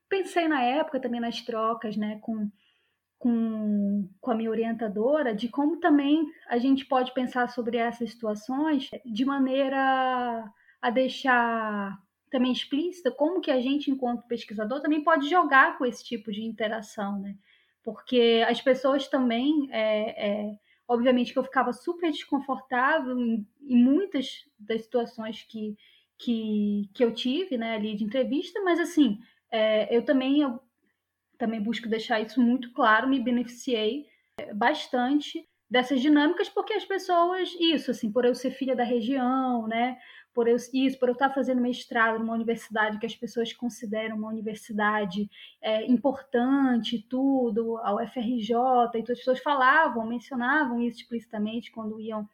pensei na época, também nas trocas, né, com, com, com a minha orientadora, de como também a gente pode pensar sobre essas situações de maneira a deixar também explícita como que a gente, enquanto pesquisador, também pode jogar com esse tipo de interação, né? Porque as pessoas também, é, é, obviamente que eu ficava super desconfortável em, em muitas das situações que, que, que eu tive, né, ali de entrevista, mas assim, é, eu também eu também busco deixar isso muito claro, me beneficiei é, bastante dessas dinâmicas porque as pessoas isso assim por eu ser filha da região né por eu, isso, por eu estar fazendo mestrado numa universidade que as pessoas consideram uma universidade é, importante, tudo, a UFRJ, então as pessoas falavam, mencionavam isso explicitamente quando iam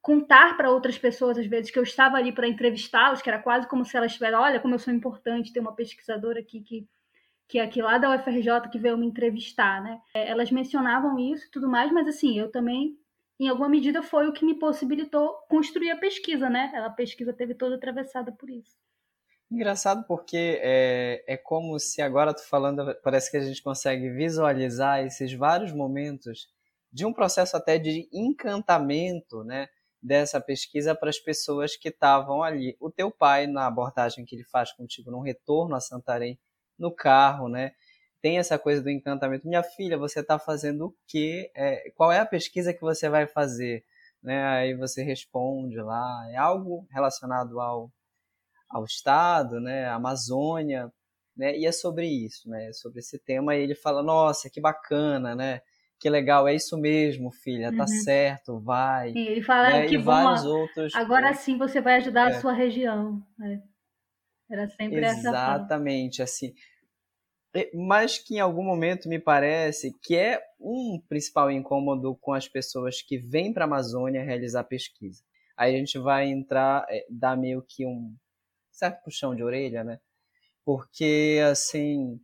contar para outras pessoas, às vezes, que eu estava ali para entrevistá-las, que era quase como se elas tivessem, olha como eu sou importante ter uma pesquisadora aqui que que é aqui lá da UFRJ que veio me entrevistar, né? É, elas mencionavam isso e tudo mais, mas assim, eu também em alguma medida foi o que me possibilitou construir a pesquisa, né? A pesquisa teve toda atravessada por isso. Engraçado porque é, é como se agora tu falando, parece que a gente consegue visualizar esses vários momentos de um processo até de encantamento, né? Dessa pesquisa para as pessoas que estavam ali. O teu pai, na abordagem que ele faz contigo no retorno a Santarém, no carro, né? Tem essa coisa do encantamento. Minha filha, você está fazendo o quê? É, qual é a pesquisa que você vai fazer? Né? Aí você responde lá, é algo relacionado ao, ao Estado, né? Amazônia, né? E é sobre isso, né? Sobre esse tema. E ele fala, nossa, que bacana, né? Que legal, é isso mesmo, filha, tá uhum. certo, vai. Sim, ele fala né? que e vários outros. Agora sim você vai ajudar é. a sua região. Né? Era sempre Exatamente, essa. Exatamente, assim mas que em algum momento me parece que é um principal incômodo com as pessoas que vêm para a Amazônia realizar pesquisa. Aí a gente vai entrar, é, dar meio que um certo puxão de orelha, né? Porque, assim,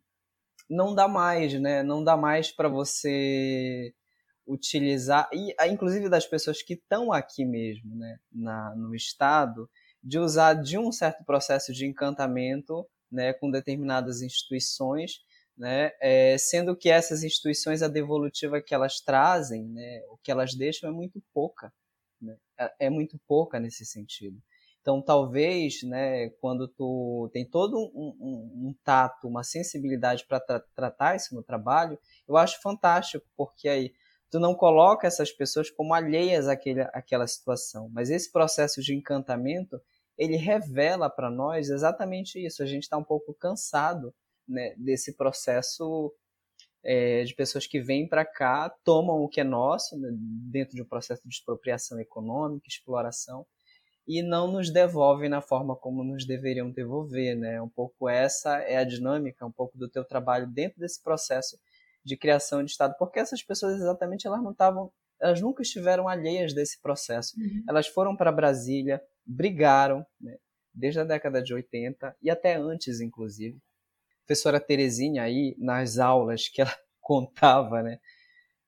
não dá mais, né? Não dá mais para você utilizar, e inclusive das pessoas que estão aqui mesmo, né, na, no estado, de usar de um certo processo de encantamento né, com determinadas instituições, né, é, sendo que essas instituições, a devolutiva que elas trazem, né, o que elas deixam é muito pouca, né, é, é muito pouca nesse sentido. Então, talvez, né, quando tu tem todo um, um, um tato, uma sensibilidade para tra tratar isso no trabalho, eu acho fantástico, porque aí tu não coloca essas pessoas como alheias àquele, àquela situação, mas esse processo de encantamento ele revela para nós exatamente isso. A gente está um pouco cansado né, desse processo é, de pessoas que vêm para cá, tomam o que é nosso, né, dentro de um processo de expropriação econômica, exploração, e não nos devolvem na forma como nos deveriam devolver. Né? Um pouco essa é a dinâmica, um pouco do teu trabalho dentro desse processo de criação de Estado, porque essas pessoas exatamente elas não estavam, elas nunca estiveram alheias desse processo. Uhum. Elas foram para Brasília, brigaram, né, desde a década de 80 e até antes, inclusive. A professora Terezinha aí, nas aulas que ela contava, né,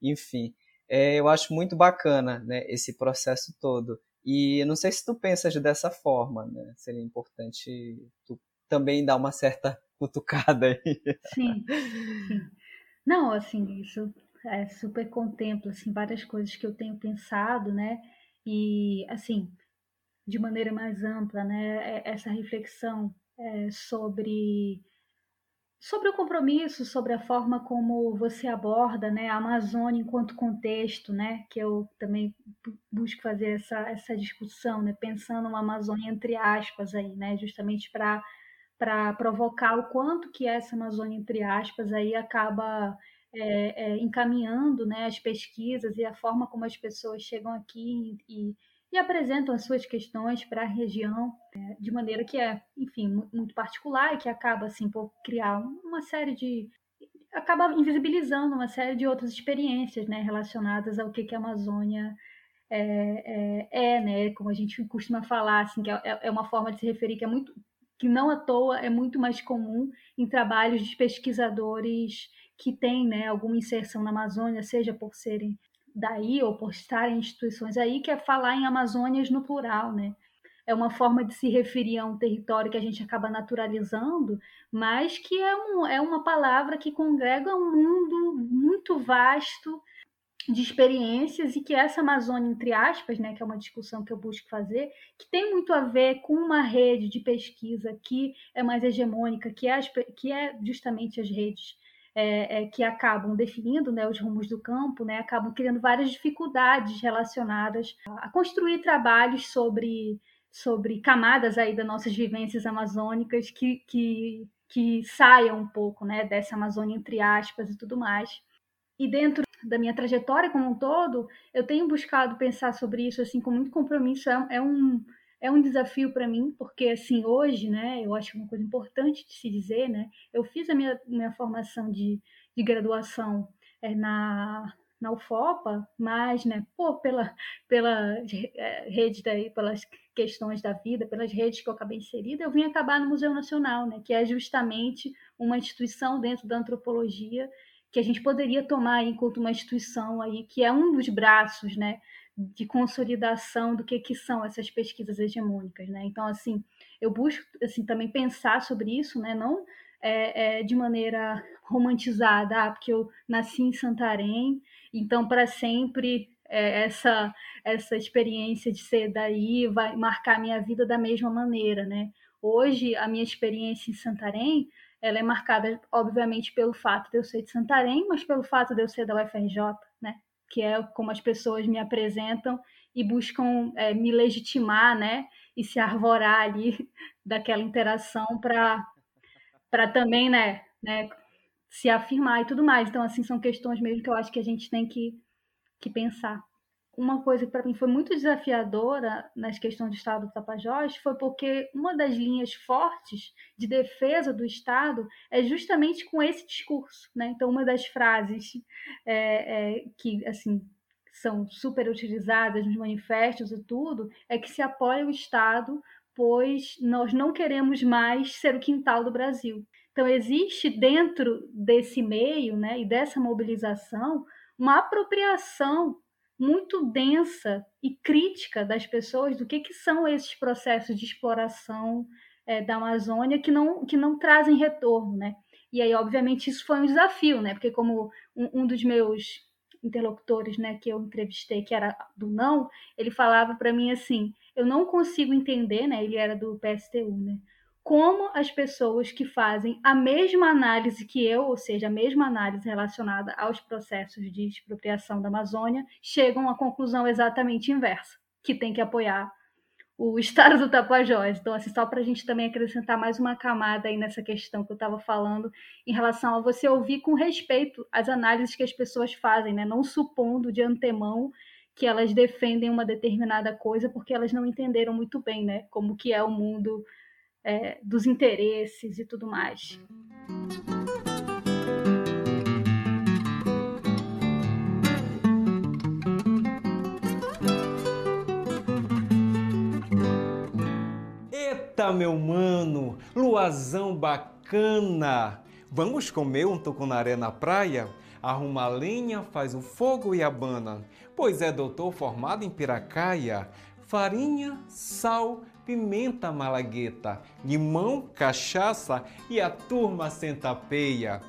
enfim, é, eu acho muito bacana né, esse processo todo. E não sei se tu pensas dessa forma, né? Seria importante tu também dar uma certa cutucada aí. Sim, sim. Não, assim, isso é super contempla assim várias coisas que eu tenho pensado, né? E assim, de maneira mais ampla, né, é, essa reflexão é, sobre sobre o compromisso, sobre a forma como você aborda, né, a Amazônia enquanto contexto, né, que eu também busco fazer essa, essa discussão, né, pensando uma Amazônia entre aspas aí, né, justamente para para provocar o quanto que essa Amazônia entre aspas aí acaba é, é, encaminhando né, as pesquisas e a forma como as pessoas chegam aqui e, e apresentam as suas questões para a região é, de maneira que é, enfim, muito particular e que acaba assim por criar uma série de acaba invisibilizando uma série de outras experiências né, relacionadas ao que, que a Amazônia é, é, é, né, como a gente costuma falar, assim, que é, é uma forma de se referir que é muito que não à toa é muito mais comum em trabalhos de pesquisadores que têm né, alguma inserção na Amazônia, seja por serem daí ou por estarem em instituições aí, que é falar em Amazônias no plural, né? É uma forma de se referir a um território que a gente acaba naturalizando, mas que é, um, é uma palavra que congrega um mundo muito vasto de experiências e que essa Amazônia, entre aspas, né, que é uma discussão que eu busco fazer, que tem muito a ver com uma rede de pesquisa que é mais hegemônica, que é, as, que é justamente as redes é, é, que acabam definindo né, os rumos do campo, né, acabam criando várias dificuldades relacionadas a construir trabalhos sobre, sobre camadas aí das nossas vivências amazônicas que, que, que saiam um pouco né, dessa Amazônia, entre aspas, e tudo mais. E dentro da minha trajetória como um todo, eu tenho buscado pensar sobre isso assim com muito compromisso. É, é um é um desafio para mim, porque assim, hoje, né, eu acho uma coisa importante de se dizer, né, eu fiz a minha, minha formação de, de graduação é, na, na UFOPA, mas, né, pô, pela, pela é, rede daí, pelas questões da vida, pelas redes que eu acabei inserida, eu vim acabar no Museu Nacional, né, que é justamente uma instituição dentro da antropologia que a gente poderia tomar enquanto uma instituição aí, que é um dos braços, né, de consolidação do que, que são essas pesquisas hegemônicas, né? Então, assim, eu busco assim também pensar sobre isso, né? Não é, é, de maneira romantizada, ah, porque eu nasci em Santarém, então para sempre é, essa essa experiência de ser daí vai marcar minha vida da mesma maneira, né? Hoje a minha experiência em Santarém ela é marcada, obviamente, pelo fato de eu ser de Santarém, mas pelo fato de eu ser da UFRJ? Que é como as pessoas me apresentam e buscam é, me legitimar, né? E se arvorar ali daquela interação para também, né, né, se afirmar e tudo mais. Então, assim, são questões mesmo que eu acho que a gente tem que, que pensar uma coisa que para mim foi muito desafiadora nas questões do Estado do Tapajós foi porque uma das linhas fortes de defesa do Estado é justamente com esse discurso, né? Então, uma das frases é, é, que assim são super utilizadas nos manifestos e tudo é que se apoia o Estado, pois nós não queremos mais ser o quintal do Brasil. Então, existe dentro desse meio, né, e dessa mobilização, uma apropriação muito densa e crítica das pessoas do que, que são esses processos de exploração é, da Amazônia que não, que não trazem retorno, né? E aí, obviamente, isso foi um desafio, né? Porque como um, um dos meus interlocutores, né, que eu entrevistei, que era do não, ele falava para mim assim, eu não consigo entender, né? Ele era do PSTU, né? Como as pessoas que fazem a mesma análise que eu, ou seja, a mesma análise relacionada aos processos de expropriação da Amazônia, chegam à conclusão exatamente inversa, que tem que apoiar o estado do Tapajós. Então, assim, só para a gente também acrescentar mais uma camada aí nessa questão que eu estava falando, em relação a você ouvir com respeito as análises que as pessoas fazem, né? não supondo de antemão que elas defendem uma determinada coisa porque elas não entenderam muito bem né? como que é o mundo é, dos interesses e tudo mais. Eita, meu mano, luazão bacana! Vamos comer um tucunaré na praia? Arruma a lenha, faz o fogo e abana. Pois é doutor formado em Piracaia. Farinha, sal, pimenta malagueta, limão, cachaça e a turma centapeia.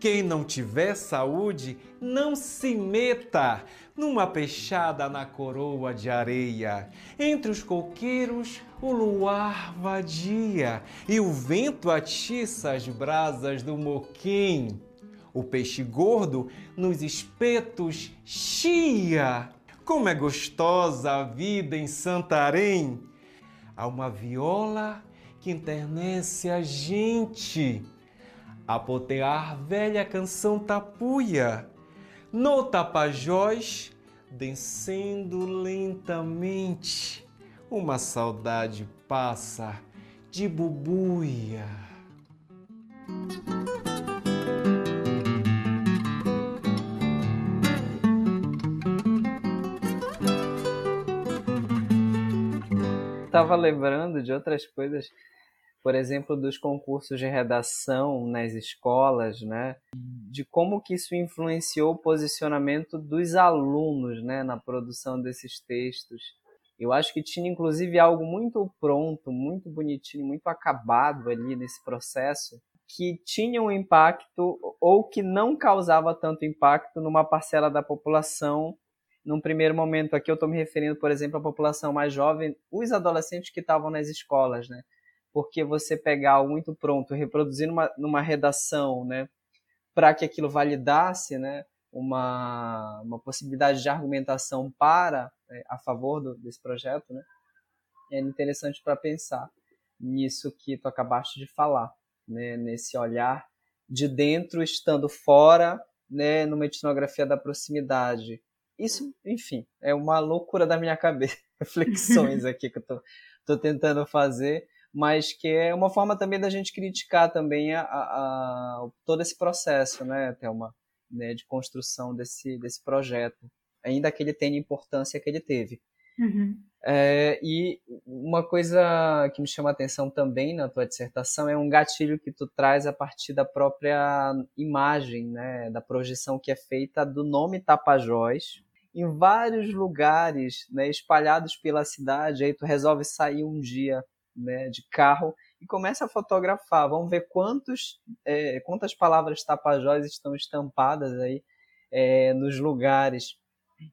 Quem não tiver saúde, não se meta numa peixada na coroa de areia. Entre os coqueiros, o luar vadia e o vento atiça as brasas do moquim. O peixe gordo nos espetos chia. Como é gostosa a vida em Santarém! Há uma viola que enternece a gente. apotear velha canção tapuia, no Tapajós, descendo lentamente, uma saudade passa de bubuia. Estava lembrando de outras coisas por exemplo, dos concursos de redação nas escolas, né? De como que isso influenciou o posicionamento dos alunos, né, na produção desses textos. Eu acho que tinha inclusive algo muito pronto, muito bonitinho, muito acabado ali nesse processo, que tinha um impacto ou que não causava tanto impacto numa parcela da população. Num primeiro momento aqui eu estou me referindo, por exemplo, à população mais jovem, os adolescentes que estavam nas escolas, né? porque você pegar algo muito pronto, reproduzir numa, numa redação, né, para que aquilo validasse, né, uma, uma possibilidade de argumentação para, é, a favor do, desse projeto, né, é interessante para pensar nisso que tu acabaste de falar, né, nesse olhar de dentro estando fora, né, numa etnografia da proximidade. Isso, enfim, é uma loucura da minha cabeça, reflexões aqui que eu tô, tô tentando fazer, mas que é uma forma também da gente criticar também a, a, a todo esse processo, né, Thelma, né, de construção desse, desse projeto, ainda que ele tenha a importância que ele teve. Uhum. É, e uma coisa que me chama a atenção também na tua dissertação é um gatilho que tu traz a partir da própria imagem, né, da projeção que é feita do nome Tapajós em vários lugares, né, espalhados pela cidade. Aí tu resolve sair um dia né, de carro e começa a fotografar. Vamos ver quantos, é, quantas palavras tapajós estão estampadas aí é, nos lugares.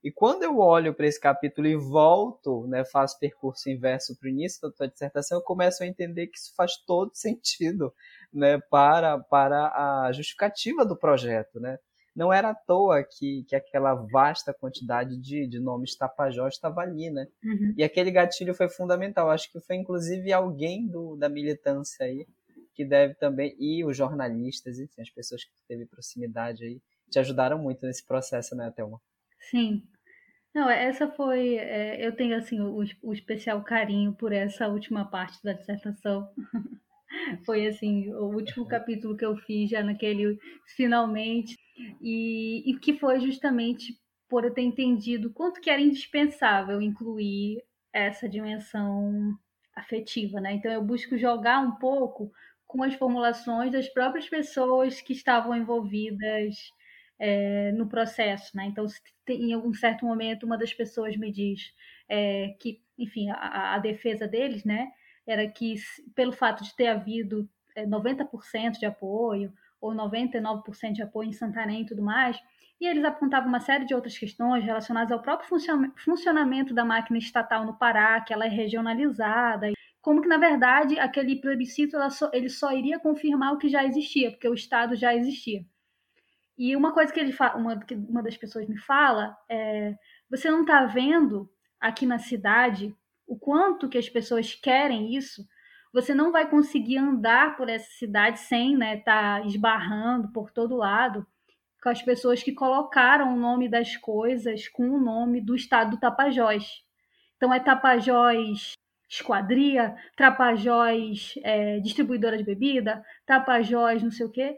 E quando eu olho para esse capítulo e volto, né, faço percurso inverso para o início da tua dissertação, eu começo a entender que isso faz todo sentido né, para, para a justificativa do projeto. Né? não era à toa que, que aquela vasta quantidade de, de nomes Tapajós estava ali, né? Uhum. E aquele gatilho foi fundamental. Acho que foi inclusive alguém do, da militância aí que deve também, e os jornalistas, enfim, as pessoas que teve proximidade aí, te ajudaram muito nesse processo, né, Thelma? Sim. Não, essa foi. É, eu tenho assim o, o especial carinho por essa última parte da dissertação. foi assim o último capítulo que eu fiz já naquele finalmente e, e que foi justamente por eu ter entendido quanto que era indispensável incluir essa dimensão afetiva, né? Então eu busco jogar um pouco com as formulações das próprias pessoas que estavam envolvidas é, no processo, né? Então em algum certo momento uma das pessoas me diz é, que, enfim, a, a, defesa deles, né, era que pelo fato de ter havido é, 90% de apoio ou 99% de apoio em Santarém e tudo mais, e eles apontavam uma série de outras questões relacionadas ao próprio funcionamento da máquina estatal no Pará, que ela é regionalizada, como que, na verdade, aquele plebiscito só, ele só iria confirmar o que já existia, porque o Estado já existia. E uma coisa que ele uma, que uma das pessoas me fala é: você não está vendo aqui na cidade o quanto que as pessoas querem isso, você não vai conseguir andar por essa cidade sem né, tá esbarrando por todo lado com as pessoas que colocaram o nome das coisas com o nome do estado do Tapajós. Então é Tapajós Esquadria, Tapajós é, distribuidora de bebida, Tapajós não sei o quê.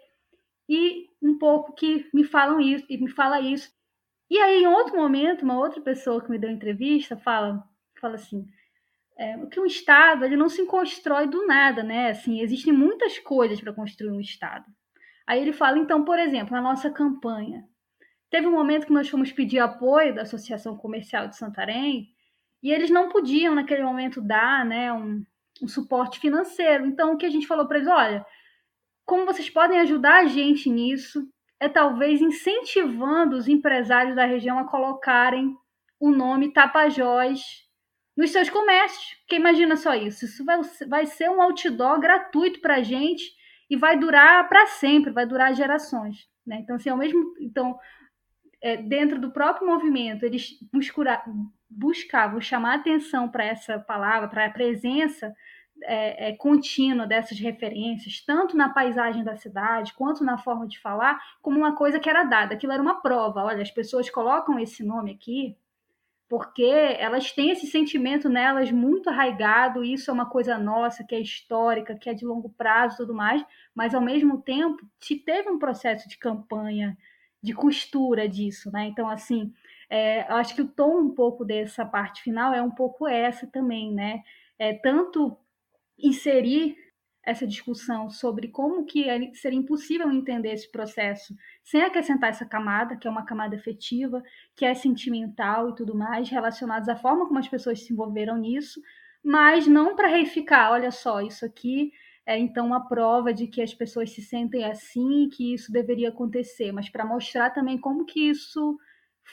E um pouco que me falam isso, e me fala isso. E aí, em outro momento, uma outra pessoa que me deu entrevista fala, fala assim: é, que um Estado ele não se constrói do nada, né? Assim, existem muitas coisas para construir um Estado. Aí ele fala, então, por exemplo, na nossa campanha, teve um momento que nós fomos pedir apoio da Associação Comercial de Santarém e eles não podiam, naquele momento, dar né, um, um suporte financeiro. Então, o que a gente falou para eles, olha, como vocês podem ajudar a gente nisso, é talvez incentivando os empresários da região a colocarem o nome Tapajós nos seus comércios. Porque imagina só isso, isso vai, vai ser um outdoor gratuito para a gente e vai durar para sempre, vai durar gerações. Né? Então, assim, ao mesmo, então, é, dentro do próprio movimento, eles buscura, buscavam chamar atenção para essa palavra, para a presença é, é, contínua dessas referências, tanto na paisagem da cidade, quanto na forma de falar, como uma coisa que era dada. Aquilo era uma prova. Olha, as pessoas colocam esse nome aqui porque elas têm esse sentimento nelas muito arraigado, isso é uma coisa nossa, que é histórica, que é de longo prazo e tudo mais, mas ao mesmo tempo te teve um processo de campanha, de costura disso, né? Então, assim, é, acho que o tom um pouco dessa parte final é um pouco essa também, né? É tanto inserir essa discussão sobre como que é, seria impossível entender esse processo sem acrescentar essa camada, que é uma camada afetiva, que é sentimental e tudo mais, relacionados à forma como as pessoas se envolveram nisso, mas não para reificar, olha só, isso aqui é então uma prova de que as pessoas se sentem assim e que isso deveria acontecer, mas para mostrar também como que isso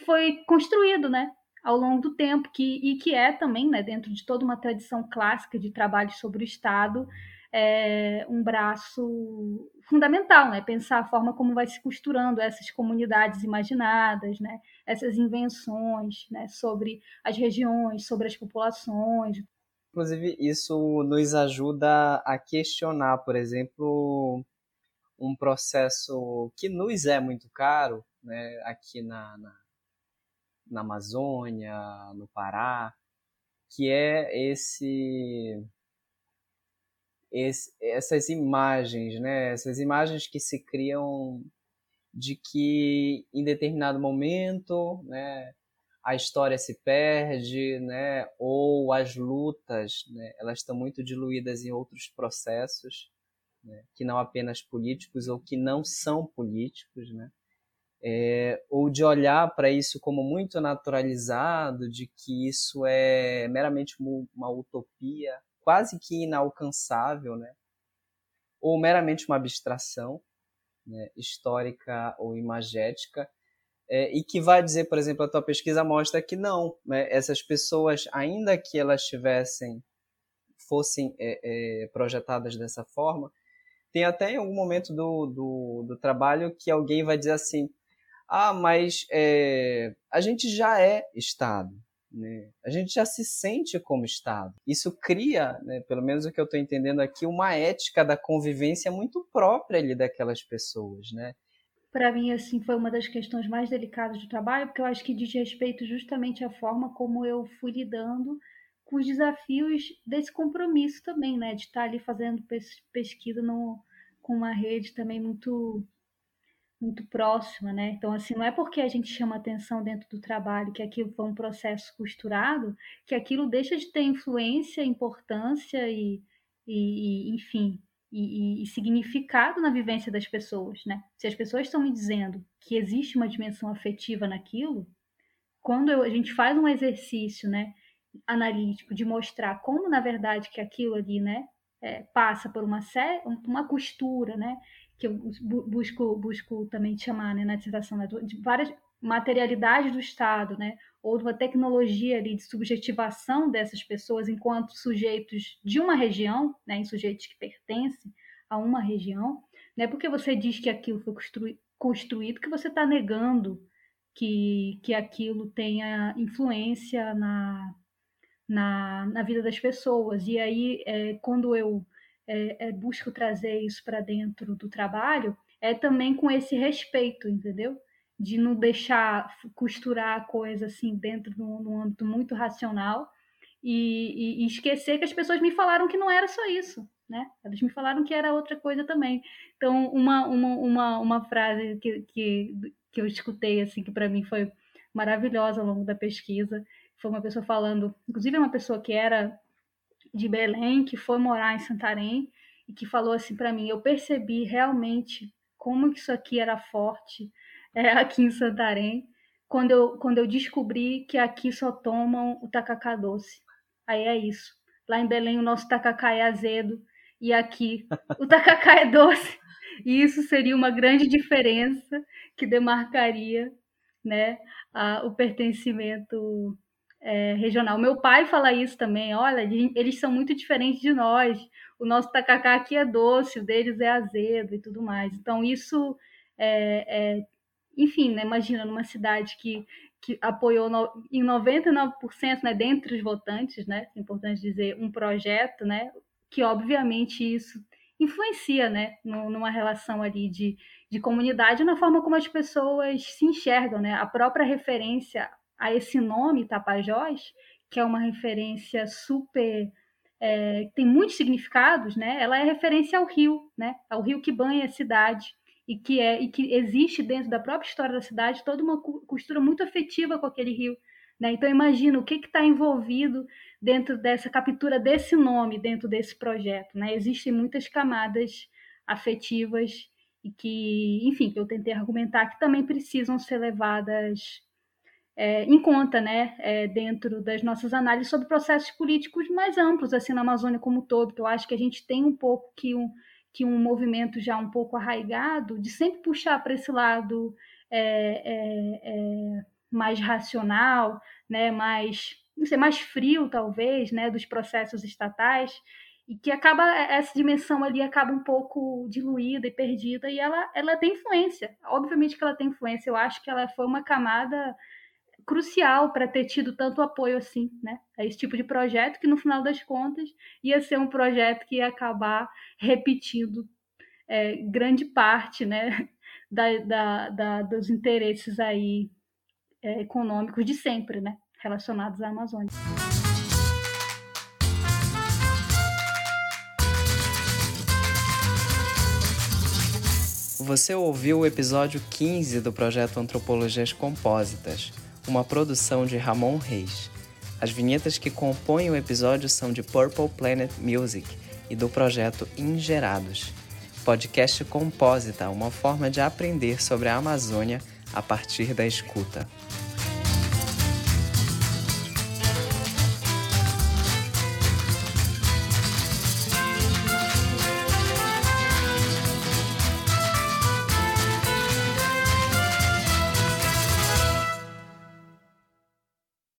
foi construído, né? Ao longo do tempo, que, e que é também, né, dentro de toda uma tradição clássica de trabalho sobre o Estado, é um braço fundamental, né? Pensar a forma como vai se costurando essas comunidades imaginadas, né? Essas invenções, né? Sobre as regiões, sobre as populações. Inclusive, isso nos ajuda a questionar, por exemplo, um processo que nos é muito caro, né? Aqui na, na, na Amazônia, no Pará, que é esse esse, essas imagens, né? Essas imagens que se criam de que em determinado momento, né, a história se perde, né, ou as lutas, né, elas estão muito diluídas em outros processos, né, que não apenas políticos ou que não são políticos, né, é, ou de olhar para isso como muito naturalizado, de que isso é meramente uma utopia, quase que inalcançável, né? ou meramente uma abstração né? histórica ou imagética, é, e que vai dizer, por exemplo, a tua pesquisa mostra que não, né? essas pessoas, ainda que elas tivessem, fossem é, é, projetadas dessa forma, tem até em algum momento do, do, do trabalho que alguém vai dizer assim, ah, mas é, a gente já é Estado, né? A gente já se sente como Estado. Isso cria, né, pelo menos o que eu estou entendendo aqui, uma ética da convivência muito própria ali daquelas pessoas, né? Para mim, assim, foi uma das questões mais delicadas do trabalho, porque eu acho que diz respeito justamente à forma como eu fui lidando com os desafios desse compromisso também, né? De estar ali fazendo pesquisa no, com uma rede também muito muito próxima, né? Então, assim, não é porque a gente chama atenção dentro do trabalho que aquilo foi um processo costurado, que aquilo deixa de ter influência, importância e, e, e enfim, e, e, significado na vivência das pessoas, né? Se as pessoas estão me dizendo que existe uma dimensão afetiva naquilo, quando eu, a gente faz um exercício, né, analítico de mostrar como, na verdade, que aquilo ali, né, é, passa por uma, uma costura, né, que eu busco, busco também chamar né, na dissertação, né, de várias materialidades do Estado, né, ou de uma tecnologia ali de subjetivação dessas pessoas enquanto sujeitos de uma região, né, em sujeitos que pertencem a uma região, né, porque você diz que aquilo foi construí construído, que você está negando que, que aquilo tenha influência na, na, na vida das pessoas. E aí, é, quando eu é, é, busco trazer isso para dentro do trabalho, é também com esse respeito, entendeu? De não deixar costurar a coisa assim dentro de um, âmbito muito racional e, e, e, esquecer que as pessoas me falaram que não era só isso, né? Elas me falaram que era outra coisa também. Então, uma, uma, uma, uma frase que, que, que eu escutei, assim, que para mim foi maravilhosa ao longo da pesquisa, foi uma pessoa falando, inclusive uma pessoa que era de Belém, que foi morar em Santarém e que falou assim para mim: eu percebi realmente como isso aqui era forte é, aqui em Santarém, quando eu, quando eu descobri que aqui só tomam o tacacá doce. Aí é isso. Lá em Belém o nosso tacacá é azedo e aqui o tacacá é doce. E isso seria uma grande diferença que demarcaria né, a, o pertencimento é, regional. Meu pai fala isso também, olha, eles são muito diferentes de nós. O nosso tacacá aqui é doce, o deles é azedo e tudo mais. Então, isso é, é enfim, né, imagina numa cidade que, que apoiou no, em 99%, né, dentre os votantes, né, é importante dizer, um projeto, né, que obviamente isso influencia, né, numa relação ali de, de comunidade, na forma como as pessoas se enxergam, né, a própria referência a esse nome Tapajós, que é uma referência super é, tem muitos significados, né? Ela é referência ao rio, né? Ao rio que banha a cidade e que é e que existe dentro da própria história da cidade toda uma costura muito afetiva com aquele rio, né? Então imagina o que está envolvido dentro dessa captura desse nome, dentro desse projeto, né? Existem muitas camadas afetivas e que, enfim, que eu tentei argumentar que também precisam ser levadas é, em conta, né, é, dentro das nossas análises sobre processos políticos mais amplos, assim, na Amazônia como um todo, que eu acho que a gente tem um pouco que um, que um movimento já um pouco arraigado de sempre puxar para esse lado é, é, é, mais racional, né, mais, não sei, mais frio, talvez, né, dos processos estatais, e que acaba essa dimensão ali acaba um pouco diluída e perdida e ela ela tem influência. Obviamente que ela tem influência eu acho que ela foi uma camada crucial para ter tido tanto apoio assim, né? A esse tipo de projeto que no final das contas ia ser um projeto que ia acabar repetindo é, grande parte, né, da, da, da, dos interesses aí é, econômicos de sempre, né, relacionados à Amazônia. Você ouviu o episódio 15 do projeto Antropologias Compósitas uma produção de Ramon Reis. As vinhetas que compõem o episódio são de Purple Planet Music e do projeto Ingerados. Podcast Compósita, uma forma de aprender sobre a Amazônia a partir da escuta.